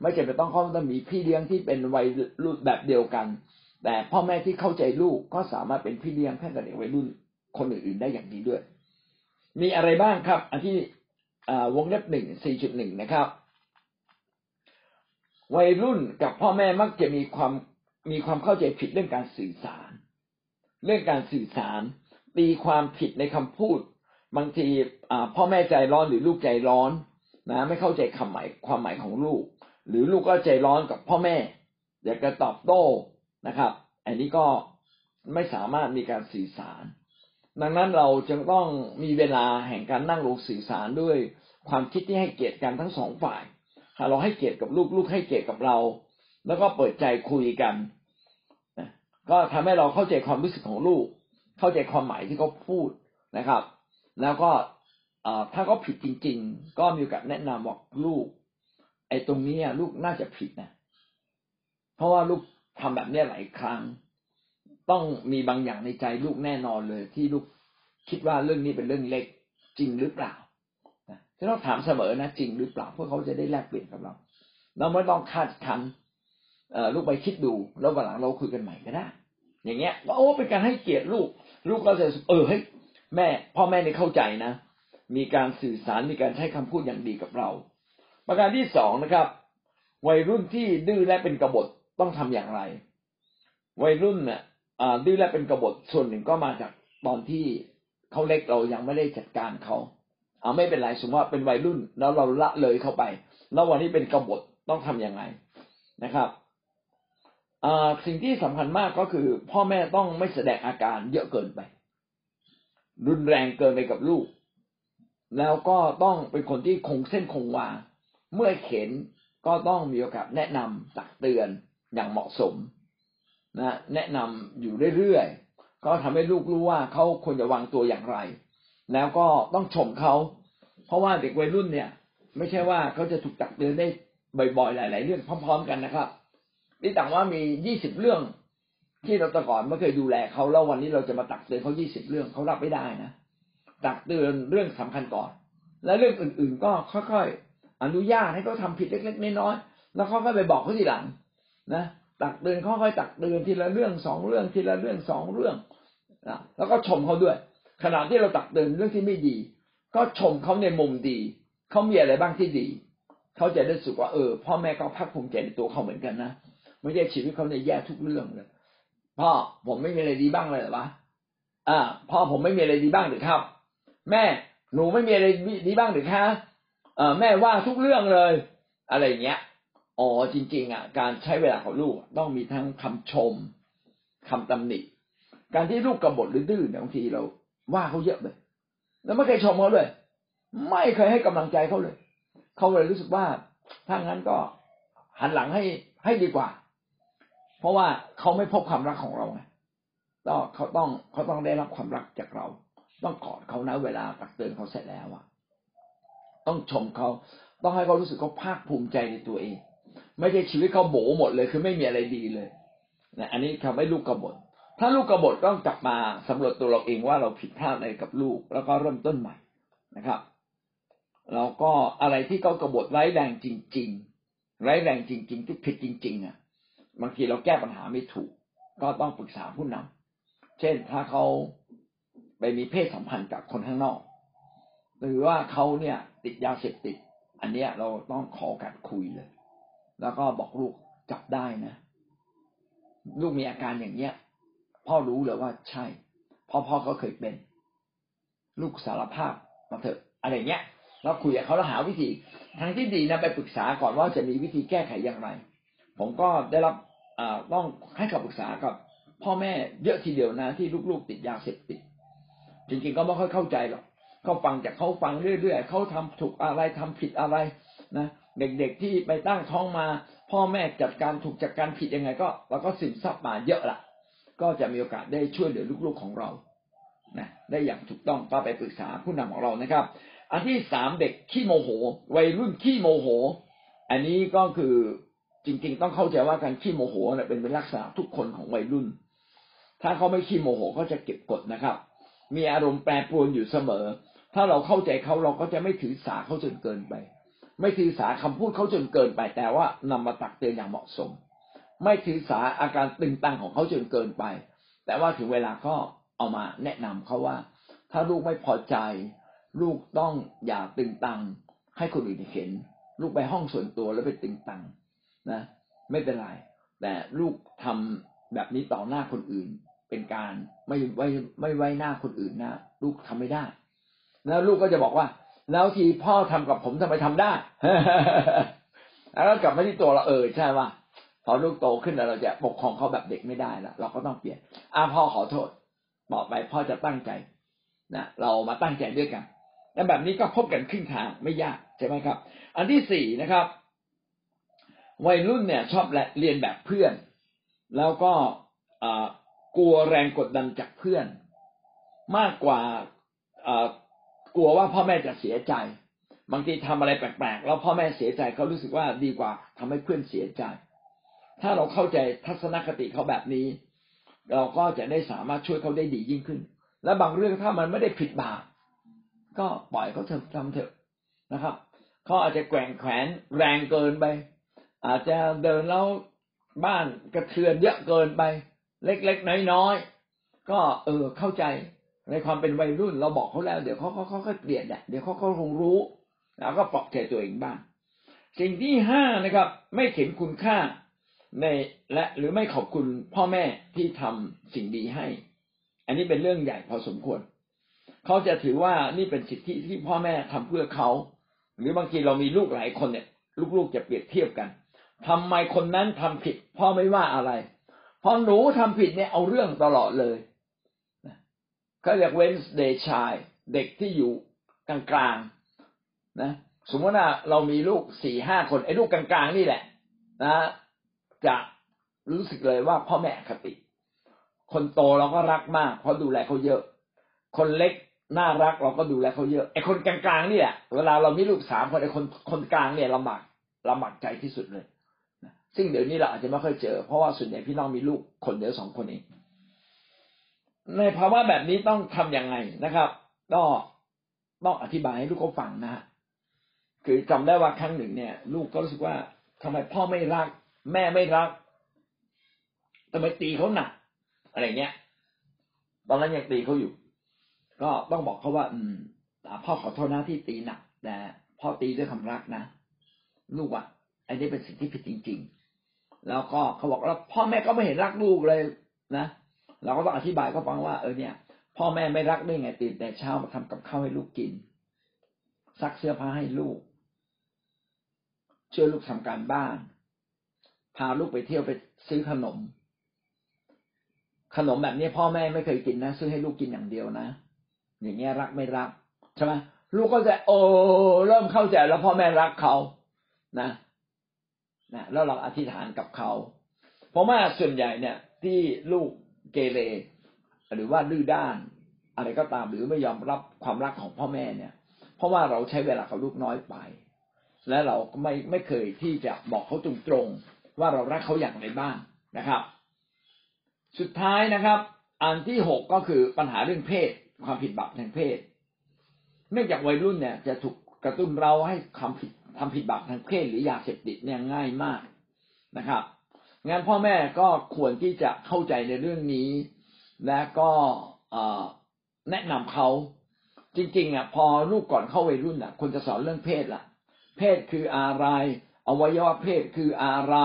ไม่จำเป็นต้องเขาต้องมีพี่เลี้ยงที่เป็นวัยรุ่นแบบเดียวกัน แต่พ่อแม่ที่เข้าใจลูกก็สามารถเป็นพี่เลี้ยงให้กับเด็กวัยรุ่นคนอื่นๆได้อย่างดีด้วย มีอะไรบ้างครับ อันที่วงเล็บหนึ่งสี่จุดหนึ่งนะครับ วัยรุ่นกับพ่อแม่มักจะมีความมีความเข้าใจผิดเรื่องการสื่อสาร เรื่องการสื่อสารตีความผิดในคำพูด บางทีพ่อแม่ใจร้อนหรือลูกใจร้อนนะ ไม่เข้าใจคำหมายความหมายของลูก หรือลูกก็ใจร้อนกับพ่อแม่อยากจะตอบโต้นะครับ อันนี้ก็ไม่สามารถมีการสื่อสาร ดังนั้นเราจึงต้องมีเวลาแห่งการนั่งลงสื่อสารด้วยความคิดที่ให้เกียรติกันทั้งสองฝ่ายเราให้เกียรติกับลูกลูกให้เกียรติกับเรา แล้วก็เปิดใจคุยกันก็ทำให้เราเข้าใจความรู้สึกของลูก เข้าใจความหมายที่เขาพูดนะครับ แล้วก็ถ้าเขาผิดจริง ๆ ก็มีโอกาสแนะนำบอกลูก ไอ้ตรงนี้ลูกน่าจะผิดนะ เพราะว่าลูกทำแบบนี้หลายครั้ง ต้องมีบางอย่างในใจลูกแน่นอนเลย ที่ลูกคิดว่าเรื่องนี้เป็นเรื่องเล็กจริงหรือเปล่าจะต้องถามเสมอนะจริงหรือเปล่าเพื่อเขาจะได้แลกเปลี่ยนกับเรา เราไม่ต้องคาดคันลูกไปคิดดู แล้ววันหลังเราคุยกันใหม่ก็ได้ อย่างเงี้ยว่าโอ้เป็นการให้เกียรติลูก ลูกก็จะเออเฮ้ย แม่พ่อแม่นี่เข้าใจนะ มีการสื่อสารมีการใช้คำพูดอย่างดีกับเรา ประการที่สองนะครับ วัยรุ่นที่ดื้อและเป็นกบฏต้องทำอย่างไร วัยรุ่นเนี่ยดื้อและเป็นกบฏส่วนหนึ่งก็มาจากตอนที่เขาเล็กเรายังไม่ได้จัดการเขาเอาไม่เป็นไรสมมติว่าเป็นวัยรุ่นแล้วเราละเลยเข้าไป แล้ววันนี้เป็นกบฏต้องทํำยังไงนะครับสิ่งที่สำคัญมากก็คือ พ่อแม่ต้องไม่แสดงอาการเยอะเกินไป รุนแรงเกินไปกับลูก แล้วก็ต้องเป็นคนที่คงเส้นคงวา เมื่อเข็นก็ต้องมีโอกาสแนะนำตักเตือนอย่างเหมาะสมนะแนะนำอยู่เรื่อยๆก็ทำให้ลูกรู้ว่าเขาควรจะวางตัวอย่างไร แล้วก็ต้องชมเขาเพราะว่าเด็กวัยรุ่นเนี่ย ไม่ใช่ว่าเขาจะถูกตักเตือนได้บ่อยๆหลาย ๆ เรื่องพร้อม ๆ กันนะครับนี่ต่างว่ามียี่สิบเรื่อง ที่เราแต่ก่อนไม่เคยดูแลเขาแล้ววันนี้เราจะมาตักเตือนเขายี่สิบเรื่องเขารับไม่ได้นะตักเตือนเรื่องสำคัญก่อน แล้วเรื่องอื่น ๆ ก็ค่อยๆอนุญาตให้เขาทาผิดเล็ก ๆ น้อยๆแล้วเขาก็ไปบอกเขาทีหลัง นะ ตักเตือนค่อยๆตักเตือนทีละเรื่องสองเรื่องทีละเรื่องสองเรื่องนะแล้วก็ชมเขาด้วย ขณะที่เราตักเตือนเรื่องที่ไม่ดี ก็ชมเขาในมุมดีเขามีอะไรบ้างที่ดีเขาจะได้สุขว่าเออพ่อแม่ก็ภาคภูมิใจในตัวเขาเหมือนกันนะไม่ใช่ชีวิตเขาในแย่ทุกเรื่องเลย พ่อผมไม่มีอะไรดีบ้างเลยหรอวะอ่าพ่อผมไม่มีอะไรดีบ้างหรือครับ แม่หนูไม่มีอะไรดีบ้างหรือคะเออแม่ว่าทุกเรื่องเลย อะไรเงี้ยอ๋อจริง ๆ อะ การใช้เวลาของลูกต้องมีทั้งคำชมคำตำหนิ การที่ลูกกบฏหรือดื้อเนี่ยบางทีเราว่าเขาเยอะเลย แล้วไม่เคยชมเขาเลย ไม่เคยให้กำลังใจเขาเลย เขาเลยรู้สึกว่าถ้างั้นก็หันหลังให้ให้ดีกว่า เพราะว่าเขาไม่พบความรักของเราไงก็เขาต้องเขาต้องได้รับความรักจากเรา ต้องกอดเขานะเวลาตักเตือนเขาเสร็จแล้วอะต้องชมเขาต้องให้เขารู้สึกเขาภาคภูมิใจในตัวเอง ไม่ใช่ชีวิตเขาโบหมดเลย คือไม่มีอะไรดีเลยนะอันนี้ทำให้ลูกกบฏถ้าลูกกบฏต้องกลับมาสำรวจตัวเราเองว่าเราผิดพลาดอะไรกับลูก แล้วก็เริ่มต้นใหม่นะครับแล้วก็อะไรที่เขากบฏไร้แรงจริง ๆ ไร้แรงจริง ๆ ที่ผิดจริง ๆ อะ บางทีเราแก้ปัญหาไม่ถูก ก็ต้องปรึกษาผู้นำเช่นถ้าเขาไปมีเพศสัมพันธ์กับคนข้างนอก หรือว่าเขาเนี่ยติดยาเสพติด อันเนี้ยเราต้องขอการคุยเลย แล้วก็บอกลูกจับได้นะ ลูกมีอาการอย่างเนี้ย พ่อรู้เลยว่าใช่พ่อพ่อก็เคยเป็น ลูกสารภาพมาเถอะอะไรเงี้ยแล้วคุยกับเขาแล้วหาวิธีทางที่ดีนะไปปรึกษาก่อนว่าจะมีวิธีแก้ไขอย่างไร ผมก็ได้รับ ต้องให้คำปรึกษากับพ่อแม่เยอะทีเดียวนะที่ลูกๆติดยาเสพติด จริงๆก็ไม่ค่อยเข้าใจหรอกเขาฟังจากเขาฟังเรื่อยๆเขาทำถูกอะไรทำผิดอะไรนะเด็กๆที่ไปตั้งท้องมา พ่อแม่จัดการถูกจัดการผิดยังไง ก็เราก็สินทรัพย์มาเยอะละก็จะมีโอกาสได้ช่วยเหลือลูกๆของเรานะได้อย่างถูกต้องก็ไปปรึกษาผู้นำของเรานะครับ อันที่สามเด็กขี้โมโห วัยรุ่นขี้โมโห อันนี้ก็คือ จริง ๆ ต้องเข้าใจว่าการขี้โมโหเนี่ยเป็นลักษณะทุกคนของวัยรุ่น ถ้าเขาไม่ขี้โมโหก็จะเก็บกดนะครับ มีอารมณ์แปรปรวนอยู่เสมอ ถ้าเราเข้าใจเขาเราก็จะไม่ถือสาเขาจนเกินไป ไม่ถือสาคำพูดเขาจนเกินไป แต่ว่านำมาตักเตือนอย่างเหมาะสม ไม่ถือสาอาการตึงตังของเขาจนเกินไป แต่ว่าถึงเวลาก็เอามาแนะนำเขาว่า ถ้าลูกไม่พอใจ ลูกต้องอย่าตึงตังให้คนอื่นเห็น ลูกไปห้องส่วนตัวแล้วไปตึงตัง นะไม่เป็นไร แต่ลูกทำแบบนี้ต่อหน้าคนอื่น เป็นการไม่ไว้ไม่ไว้หน้าคนอื่นนะลูกทำไม่ได้ แล้วลูกก็จะบอกว่า แล้วที่พ่อทำกับผมทำไมทำได้แล้วกลับมาที่ตัวเราเออใช่ว่าพอลูกโตขึ้นเราจะปกครองเขาแบบเด็กไม่ได้แล้วเราก็ต้องเปลี่ยนอ่าพ่อขอโทษบอกไปพ่อจะตั้งใจนะเรามาตั้งใจด้วยกันแล้วแบบนี้ก็พบกันครึ่งทางไม่ยากใช่ไหมครับ อันที่สี่นะครับ วัยรุ่นเนี่ยชอบเรียนแบบเพื่อน แล้วก็กลัวแรงกดดันจากเพื่อน มากกว่ากลัวว่าพ่อแม่จะเสียใจ บางทีทำอะไรแปลกๆแล้วพ่อแม่เสียใจเขารู้สึกว่าดีกว่าทำให้เพื่อนเสียใจ ถ้าเราเข้าใจทัศนคติเขาแบบนี้ เราก็จะได้สามารถช่วยเขาได้ดียิ่งขึ้น และบางเรื่องถ้ามันไม่ได้ผิดบาปก็ปล่อยเขาเถอะทำเถอะนะครับเขาอาจจะแกว่งแขวนแรงเกินไป อาจจะเดินแล้วบ้านกระเทือนเยอะเกินไป เล็กๆน้อยๆก็เออเข้าใจในความเป็นวัยรุ่นเราบอกเขาแล้ว เดี๋ยวเขาเขาเขาก็เปลี่ยนเดี๋ยวเขาเขาคงรู้แล้วก็ปลอบใจตัวเองบ้าง สิ่งที่ห้านะครับ ไม่เห็นคุณค่าในและหรือไม่ขอบคุณพ่อแม่ที่ทำสิ่งดีให้ อันนี้เป็นเรื่องใหญ่พอสมควร เขาจะถือว่านี่เป็นสิทธิที่พ่อแม่ทำเพื่อเขา หรือบางทีเรามีลูกหลายคนเนี่ย ลูกๆจะเปรียบเทียบกัน ทำไมคนนั้นทำผิด พ่อไม่ว่าอะไร พอหนูทำผิดเนี่ยเอาเรื่องตลอดเลยเขาเรียกเวนส์เดย์ชายเด็กที่อยู่กลางๆนะ สมมติว่าเรามีลูกสี่ห้าคนไอ้ลูกกลางๆนี่แหละ นะ จะรู้สึกเลยว่าพ่อแม่คติ คนโตเราก็รักมาก เพราะดูแลเขาเยอะ คนเล็กน่ารักเราก็ดูแลเขาเยอะไอ้คนกลางๆนี่แหละเวลาเรามีลูกสามคนไอ้คนคนกลางเนี่ยลำบากลำบากใจที่สุดเลย ซึ่งเดี๋ยวนี้เราอาจจะไม่ค่อยเจอ เพราะว่าส่วนใหญ่พี่น้องมีลูกคนเดียวสองคนเอง ในภาวะแบบนี้ต้องทํำยังไงนะครับ ก็ต้องอธิบายให้ลูกเขาฟังนะคือจำได้ว่าครั้งหนึ่งเนี่ย ลูกก็รู้สึกว่าทำไมพ่อไม่รัก แม่ไม่รักทำไมตีเขาหนักอะไรเงี้ย ตอนนั้นยังตีเขาอยู่ ก็ต้องบอกเขาว่า อืมพ่อขอโทษนะที่ตีหนักแต่พ่อตีด้วยคำรักนะลูกอะอันนี้เป็นสิ่งที่ผิดจริง ๆ แล้วก็เขาบอกแล้วพ่อแม่ก็ไม่เห็นรักลูกเลยนะเราก็ต้องอธิบายเขาฟังว่าเออเนี่ย พ่อแม่ไม่รักได้ไงตื่นแต่เช้ามาทำกับข้าวให้ลูกกิน ซักเสื้อผ้าให้ลูกช่วยลูกทำการบ้าน พาลูกไปเที่ยวไปซื้อขนม ขนมแบบนี้พ่อแม่ไม่เคยกินนะซื้อให้ลูกกินอย่างเดียวนะอย่างเงี้ยรักไม่รักใช่ไหมลูกก็จะโอ้เริ่มเข้าใจแล้วพ่อแม่รักเขานะ นะแล้วเราอธิษฐานกับเขา เพราะว่าส่วนใหญ่เนี่ย ที่ลูกเกเรหรือว่าดื้อด้าน อะไรก็ตามหรือไม่ยอมรับความรักของพ่อแม่เนี่ย เพราะว่าเราใช้เวลากับลูกน้อยไป และเราไม่ไม่เคยที่จะบอกเขาตรงๆว่าเรารักเขาอย่างไรบ้างนะครับ สุดท้ายนะครับ อันที่หกก็คือปัญหาเรื่องเพศ ความผิดบาปทางเพศ เนื่องจากวัยรุ่นเนี่ยจะถูกกระตุ้นเราให้ความผิด ทำผิดบาปทางเพศหรือยาเสพติดเนี่ยง่ายมากนะครับงั้นพ่อแม่ก็ควรที่จะเข้าใจในเรื่องนี้ และก็แนะนำเขาจริงๆอะพอลูกก่อนเข้าวัยรุ่นอะควรจะสอนเรื่องเพศละเพศคืออะไรอวัยวะเพศคืออะไร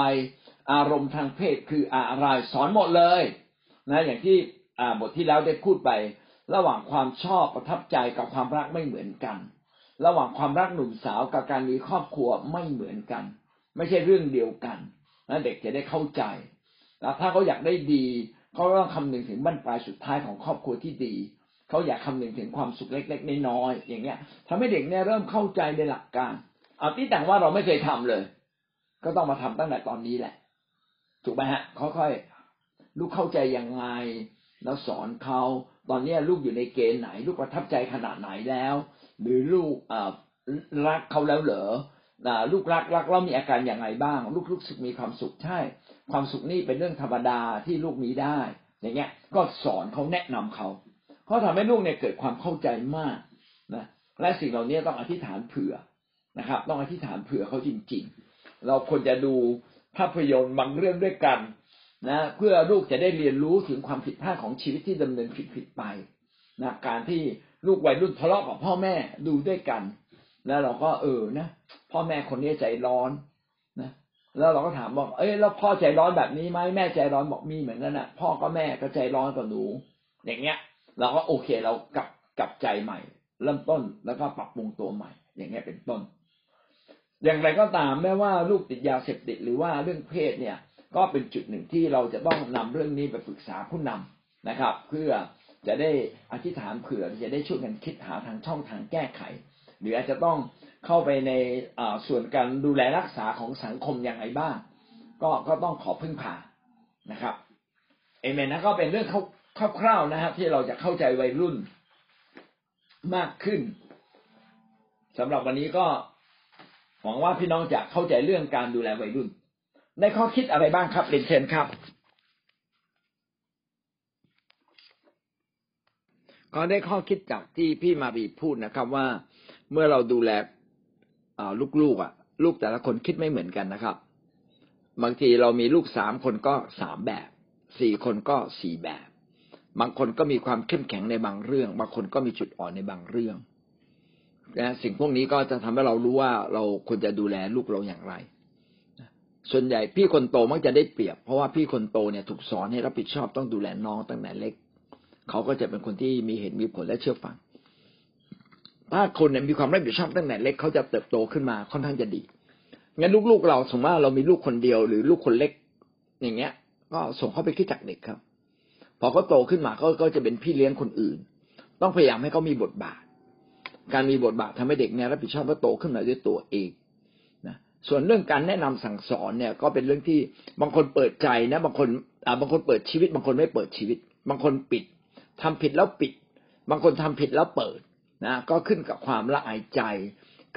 อารมณ์ทางเพศคืออะไร สอนหมดเลยนะอย่างที่บทที่แล้วได้พูดไประหว่างความชอบประทับใจกับความรักไม่เหมือนกัน ระหว่างความรักหนุ่มสาวกับการมีครอบครัวไม่เหมือนกัน ไม่ใช่เรื่องเดียวกันนะเด็กจะได้เข้าใจแล้วถ้าเขาอยากได้ดีเขาต้องคำนึงถึงบั้นปลายสุดท้ายของครอบครัวที่ดีเขาอยากคำนึงถึงความสุขเล็กๆน้อยๆอย่างเงี้ยทำให้เด็กเนี่ยเริ่มเข้าใจในหลักการเอาที่แต่งว่าเราไม่เคยทำเลย ก็ต้องมาทำตั้งแต่ตอนนี้แหละ ถูกไหมฮะค่อยๆลูกเข้าใจยังไงแล้วสอนเขาตอนนี้ลูกอยู่ในเกณฑ์ไหน ลูกประทับใจขนาดไหนแล้ว หรือลูกรักเขาแล้วเหรอลูกรักรักแล้วมีอาการอย่างไรบ้าง ลูกรู้สึกมีความสุขใช่ ความสุขนี่เป็นเรื่องธรรมดาที่ลูกมีได้ อย่างเงี้ย ก็สอนเขาแนะนำเขาเขาทำให้ลูกเนี่ยเกิดความเข้าใจมากนะและสิ่งเหล่านี้ต้องอธิษฐานเผื่อนะครับ ต้องอธิษฐานเผื่อเขาจริง ๆ เราควรจะดูภาพยนตร์บางเรื่องด้วยกันนะเพื่อลูกจะได้เรียนรู้ถึงความผิดพลาดของชีวิตที่ดำเนินผิดๆไปนะการที่ ลูกวัยรุ่นทะเลาะกับพ่อแม่ดูด้วยกัน แล้วเราก็เออนะพ่อแม่คนนี้ใจร้อนนะแล้วเราก็ถามบอก เอ้ยแล้วพ่อใจร้อนแบบนี้ไหมแม่ใจร้อนบอกมีเหมือนกันน่ะ พ่อก็แม่ก็ใจร้อนกับหนู อย่างเงี้ย เราก็โอเคเรากลับกลับใจใหม่ เริ่มต้นแล้วก็ปรับปรุงตัวใหม่ อย่างเงี้ยเป็นต้น อย่างไรก็ตามแม้ว่าลูกติดยาเสพติดหรือว่าเรื่องเพศเนี่ย ก็เป็นจุดหนึ่งที่เราจะต้องนำเรื่องนี้ไปปรึกษาผู้นำนะครับ เพื่อ จะได้อธิษฐานเผื่อจะได้ช่วยกันคิดหาทางช่องทางแก้ไข หรืออาจจะต้องเข้าไปในส่วนการดูแลรักษาของสังคมอย่างไรบ้าง ก็ก็ต้องขอพึ่งพานะครับเอเมนนะก็เป็นเรื่องคร่าวๆนะครับที่เราจะเข้าใจวัยรุ่นมากขึ้นสำหรับวันนี้ก็หวังว่าพี่น้องจะเข้าใจเรื่องการดูแลวัยรุ่นได้ข้อคิดอะไรบ้างครับเรียนเชิญครับ ก็ได้ข้อคิดจากที่พี่มาบีพูดนะครับว่าเมื่อเราดูแลลูกๆอะ ลูกแต่ละคนคิดไม่เหมือนกันนะครับ บางทีเรามีลูกสามคนก็สามแบบสี่คนก็สี่แบบ บางคนก็มีความเข้มแข็งในบางเรื่อง บางคนก็มีจุดอ่อนในบางเรื่องนะสิ่งพวกนี้ก็จะทำให้เรารู้ว่าเราควรจะดูแลลูกเราอย่างไร ส่วนใหญ่พี่คนโตมักจะได้เปรียบ เพราะว่าพี่คนโตเนี่ยถูกสอนให้รับผิดชอบต้องดูแลน้องตั้งแต่เล็ก เขาก็จะเป็นคนที่มีเหตุมีผลและเชื่อฟัง ถ้าคนเนี่ยมีความรับผิดชอบตั้งแต่เล็กเขาจะเติบโตขึ้นมาค่อนข้างจะดีงั้นลูกๆเราสมมติว่าเรามีลูกคนเดียวหรือลูกคนเล็ก อย่างเงี้ย ก็ส่งเขาไปคิดจักเด็กครับ พอเขาโตขึ้นมาเขาก็จะเป็นพี่เลี้ยงคนอื่น ต้องพยายามให้เขามีบทบาท การมีบทบาททำให้เด็กเนี่ยรับผิดชอบว่าโตขึ้นมาด้วยตัวเองนะส่วนเรื่องการแนะนำสั่งสอนเนี่ย ก็เป็นเรื่องที่บางคนเปิดใจนะ บางคนอ่าบางคนเปิดชีวิต บางคนไม่เปิดชีวิต บางคนปิด ทำผิดแล้วปิด บางคนทำผิดแล้วเปิดนะก็ขึ้นกับความละอายใจ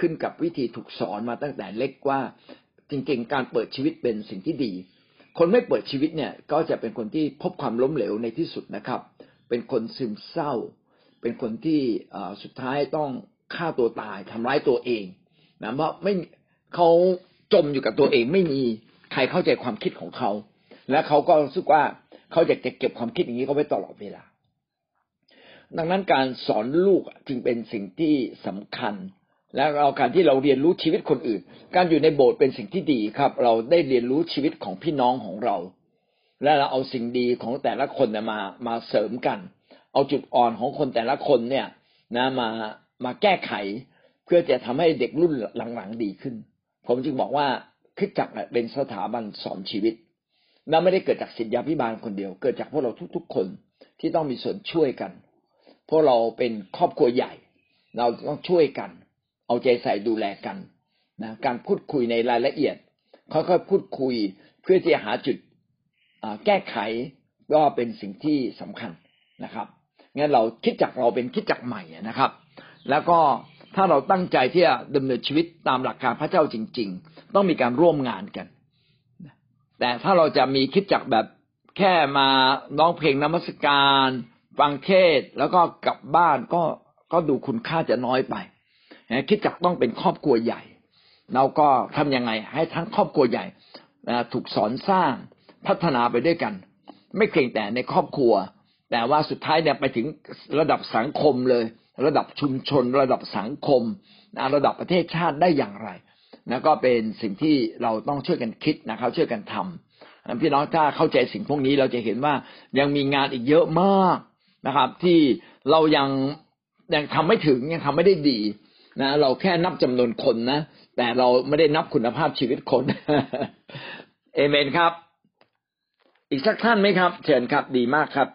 ขึ้นกับวิธีถูกสอนมาตั้งแต่เล็กว่า จริงๆ การเปิดชีวิตเป็นสิ่งที่ดี คนไม่เปิดชีวิตเนี่ยก็จะเป็นคนที่พบความล้มเหลวในที่สุดนะครับ เป็นคนซึมเศร้า เป็นคนที่สุดท้ายต้องฆ่าตัวตายทำร้ายตัวเองนะเพราะไม่เขาจมอยู่กับตัวเองไม่มีใครเข้าใจความคิดของเขา และเขาก็รู้สึกว่าเขาอยากจะเก็บความคิดอย่างนี้เขาไว้ตลอดเวลา ดังนั้นการสอนลูกจึงเป็นสิ่งที่สำคัญ และเราการที่เราเรียนรู้ชีวิตคนอื่น การอยู่ในโบสถ์เป็นสิ่งที่ดีครับ เราได้เรียนรู้ชีวิตของพี่น้องของเรา และเราเอาสิ่งดีของแต่ละคนมามาเสริมกัน เอาจุดอ่อนของคนแต่ละคนเนี่ยนะมามาแก้ไข เพื่อจะทำให้เด็กรุ่นหลังๆดีขึ้น ผมจึงบอกว่าคิดจักเป็นสถาบันสอนชีวิตและไม่ได้เกิดจากศิษยาพิบาลคนเดียว เกิดจากพวกเราทุก ๆ คนที่ต้องมีส่วนช่วยกัน พราะเราเป็นครอบครัวใหญ่ เราต้องช่วยกัน เอาใจใส่ดูแลกันนะการพูดคุยในรายละเอียดค่อยๆพูดคุยเพื่อที่จะหาจุดแก้ไขก็เป็นสิ่งที่สำคัญนะครับงั้นเราคิดจักเราเป็นคิดจักใหม่นะครับ แล้วก็ถ้าเราตั้งใจที่จะดำเนินชีวิตตามหลักการพระเจ้าจริง ๆ ต้องมีการร่วมงานกัน แต่ถ้าเราจะมีคิดจักแบบแค่มาร้องเพลงนมัสการ ฟังเทศแล้วก็กลับบ้านก็ก็ดูคุณค่าจะน้อยไปคิดจักต้องเป็นครอบครัวใหญ่ เราก็ทํำยังไง ให้ทั้งครอบครัวใหญ่ถูกสอนสร้างพัฒนาไปด้วยกัน ไม่เพียงแต่ในครอบครัว แต่ว่าสุดท้ายเนี่ยไปถึงระดับสังคมเลย ระดับชุมชน ระดับสังคม ระดับประเทศชาติได้อย่างไรนะก็เป็นสิ่งที่เราต้องช่วยกันคิดนะครับ ช่วยกันทำพี่น้องถ้าเข้าใจสิ่งพวกนี้เราจะเห็นว่ายังมีงานอีกเยอะมาก นะครับ ที่เรายังยังทำไม่ถึงยังทำไม่ได้ดีนะ เราแค่นับจำนวนคนนะ แต่เราไม่ได้นับคุณภาพชีวิตคนเอเมนครับ อีกสักท่านไหมครับ เชิญครับดีมากครับ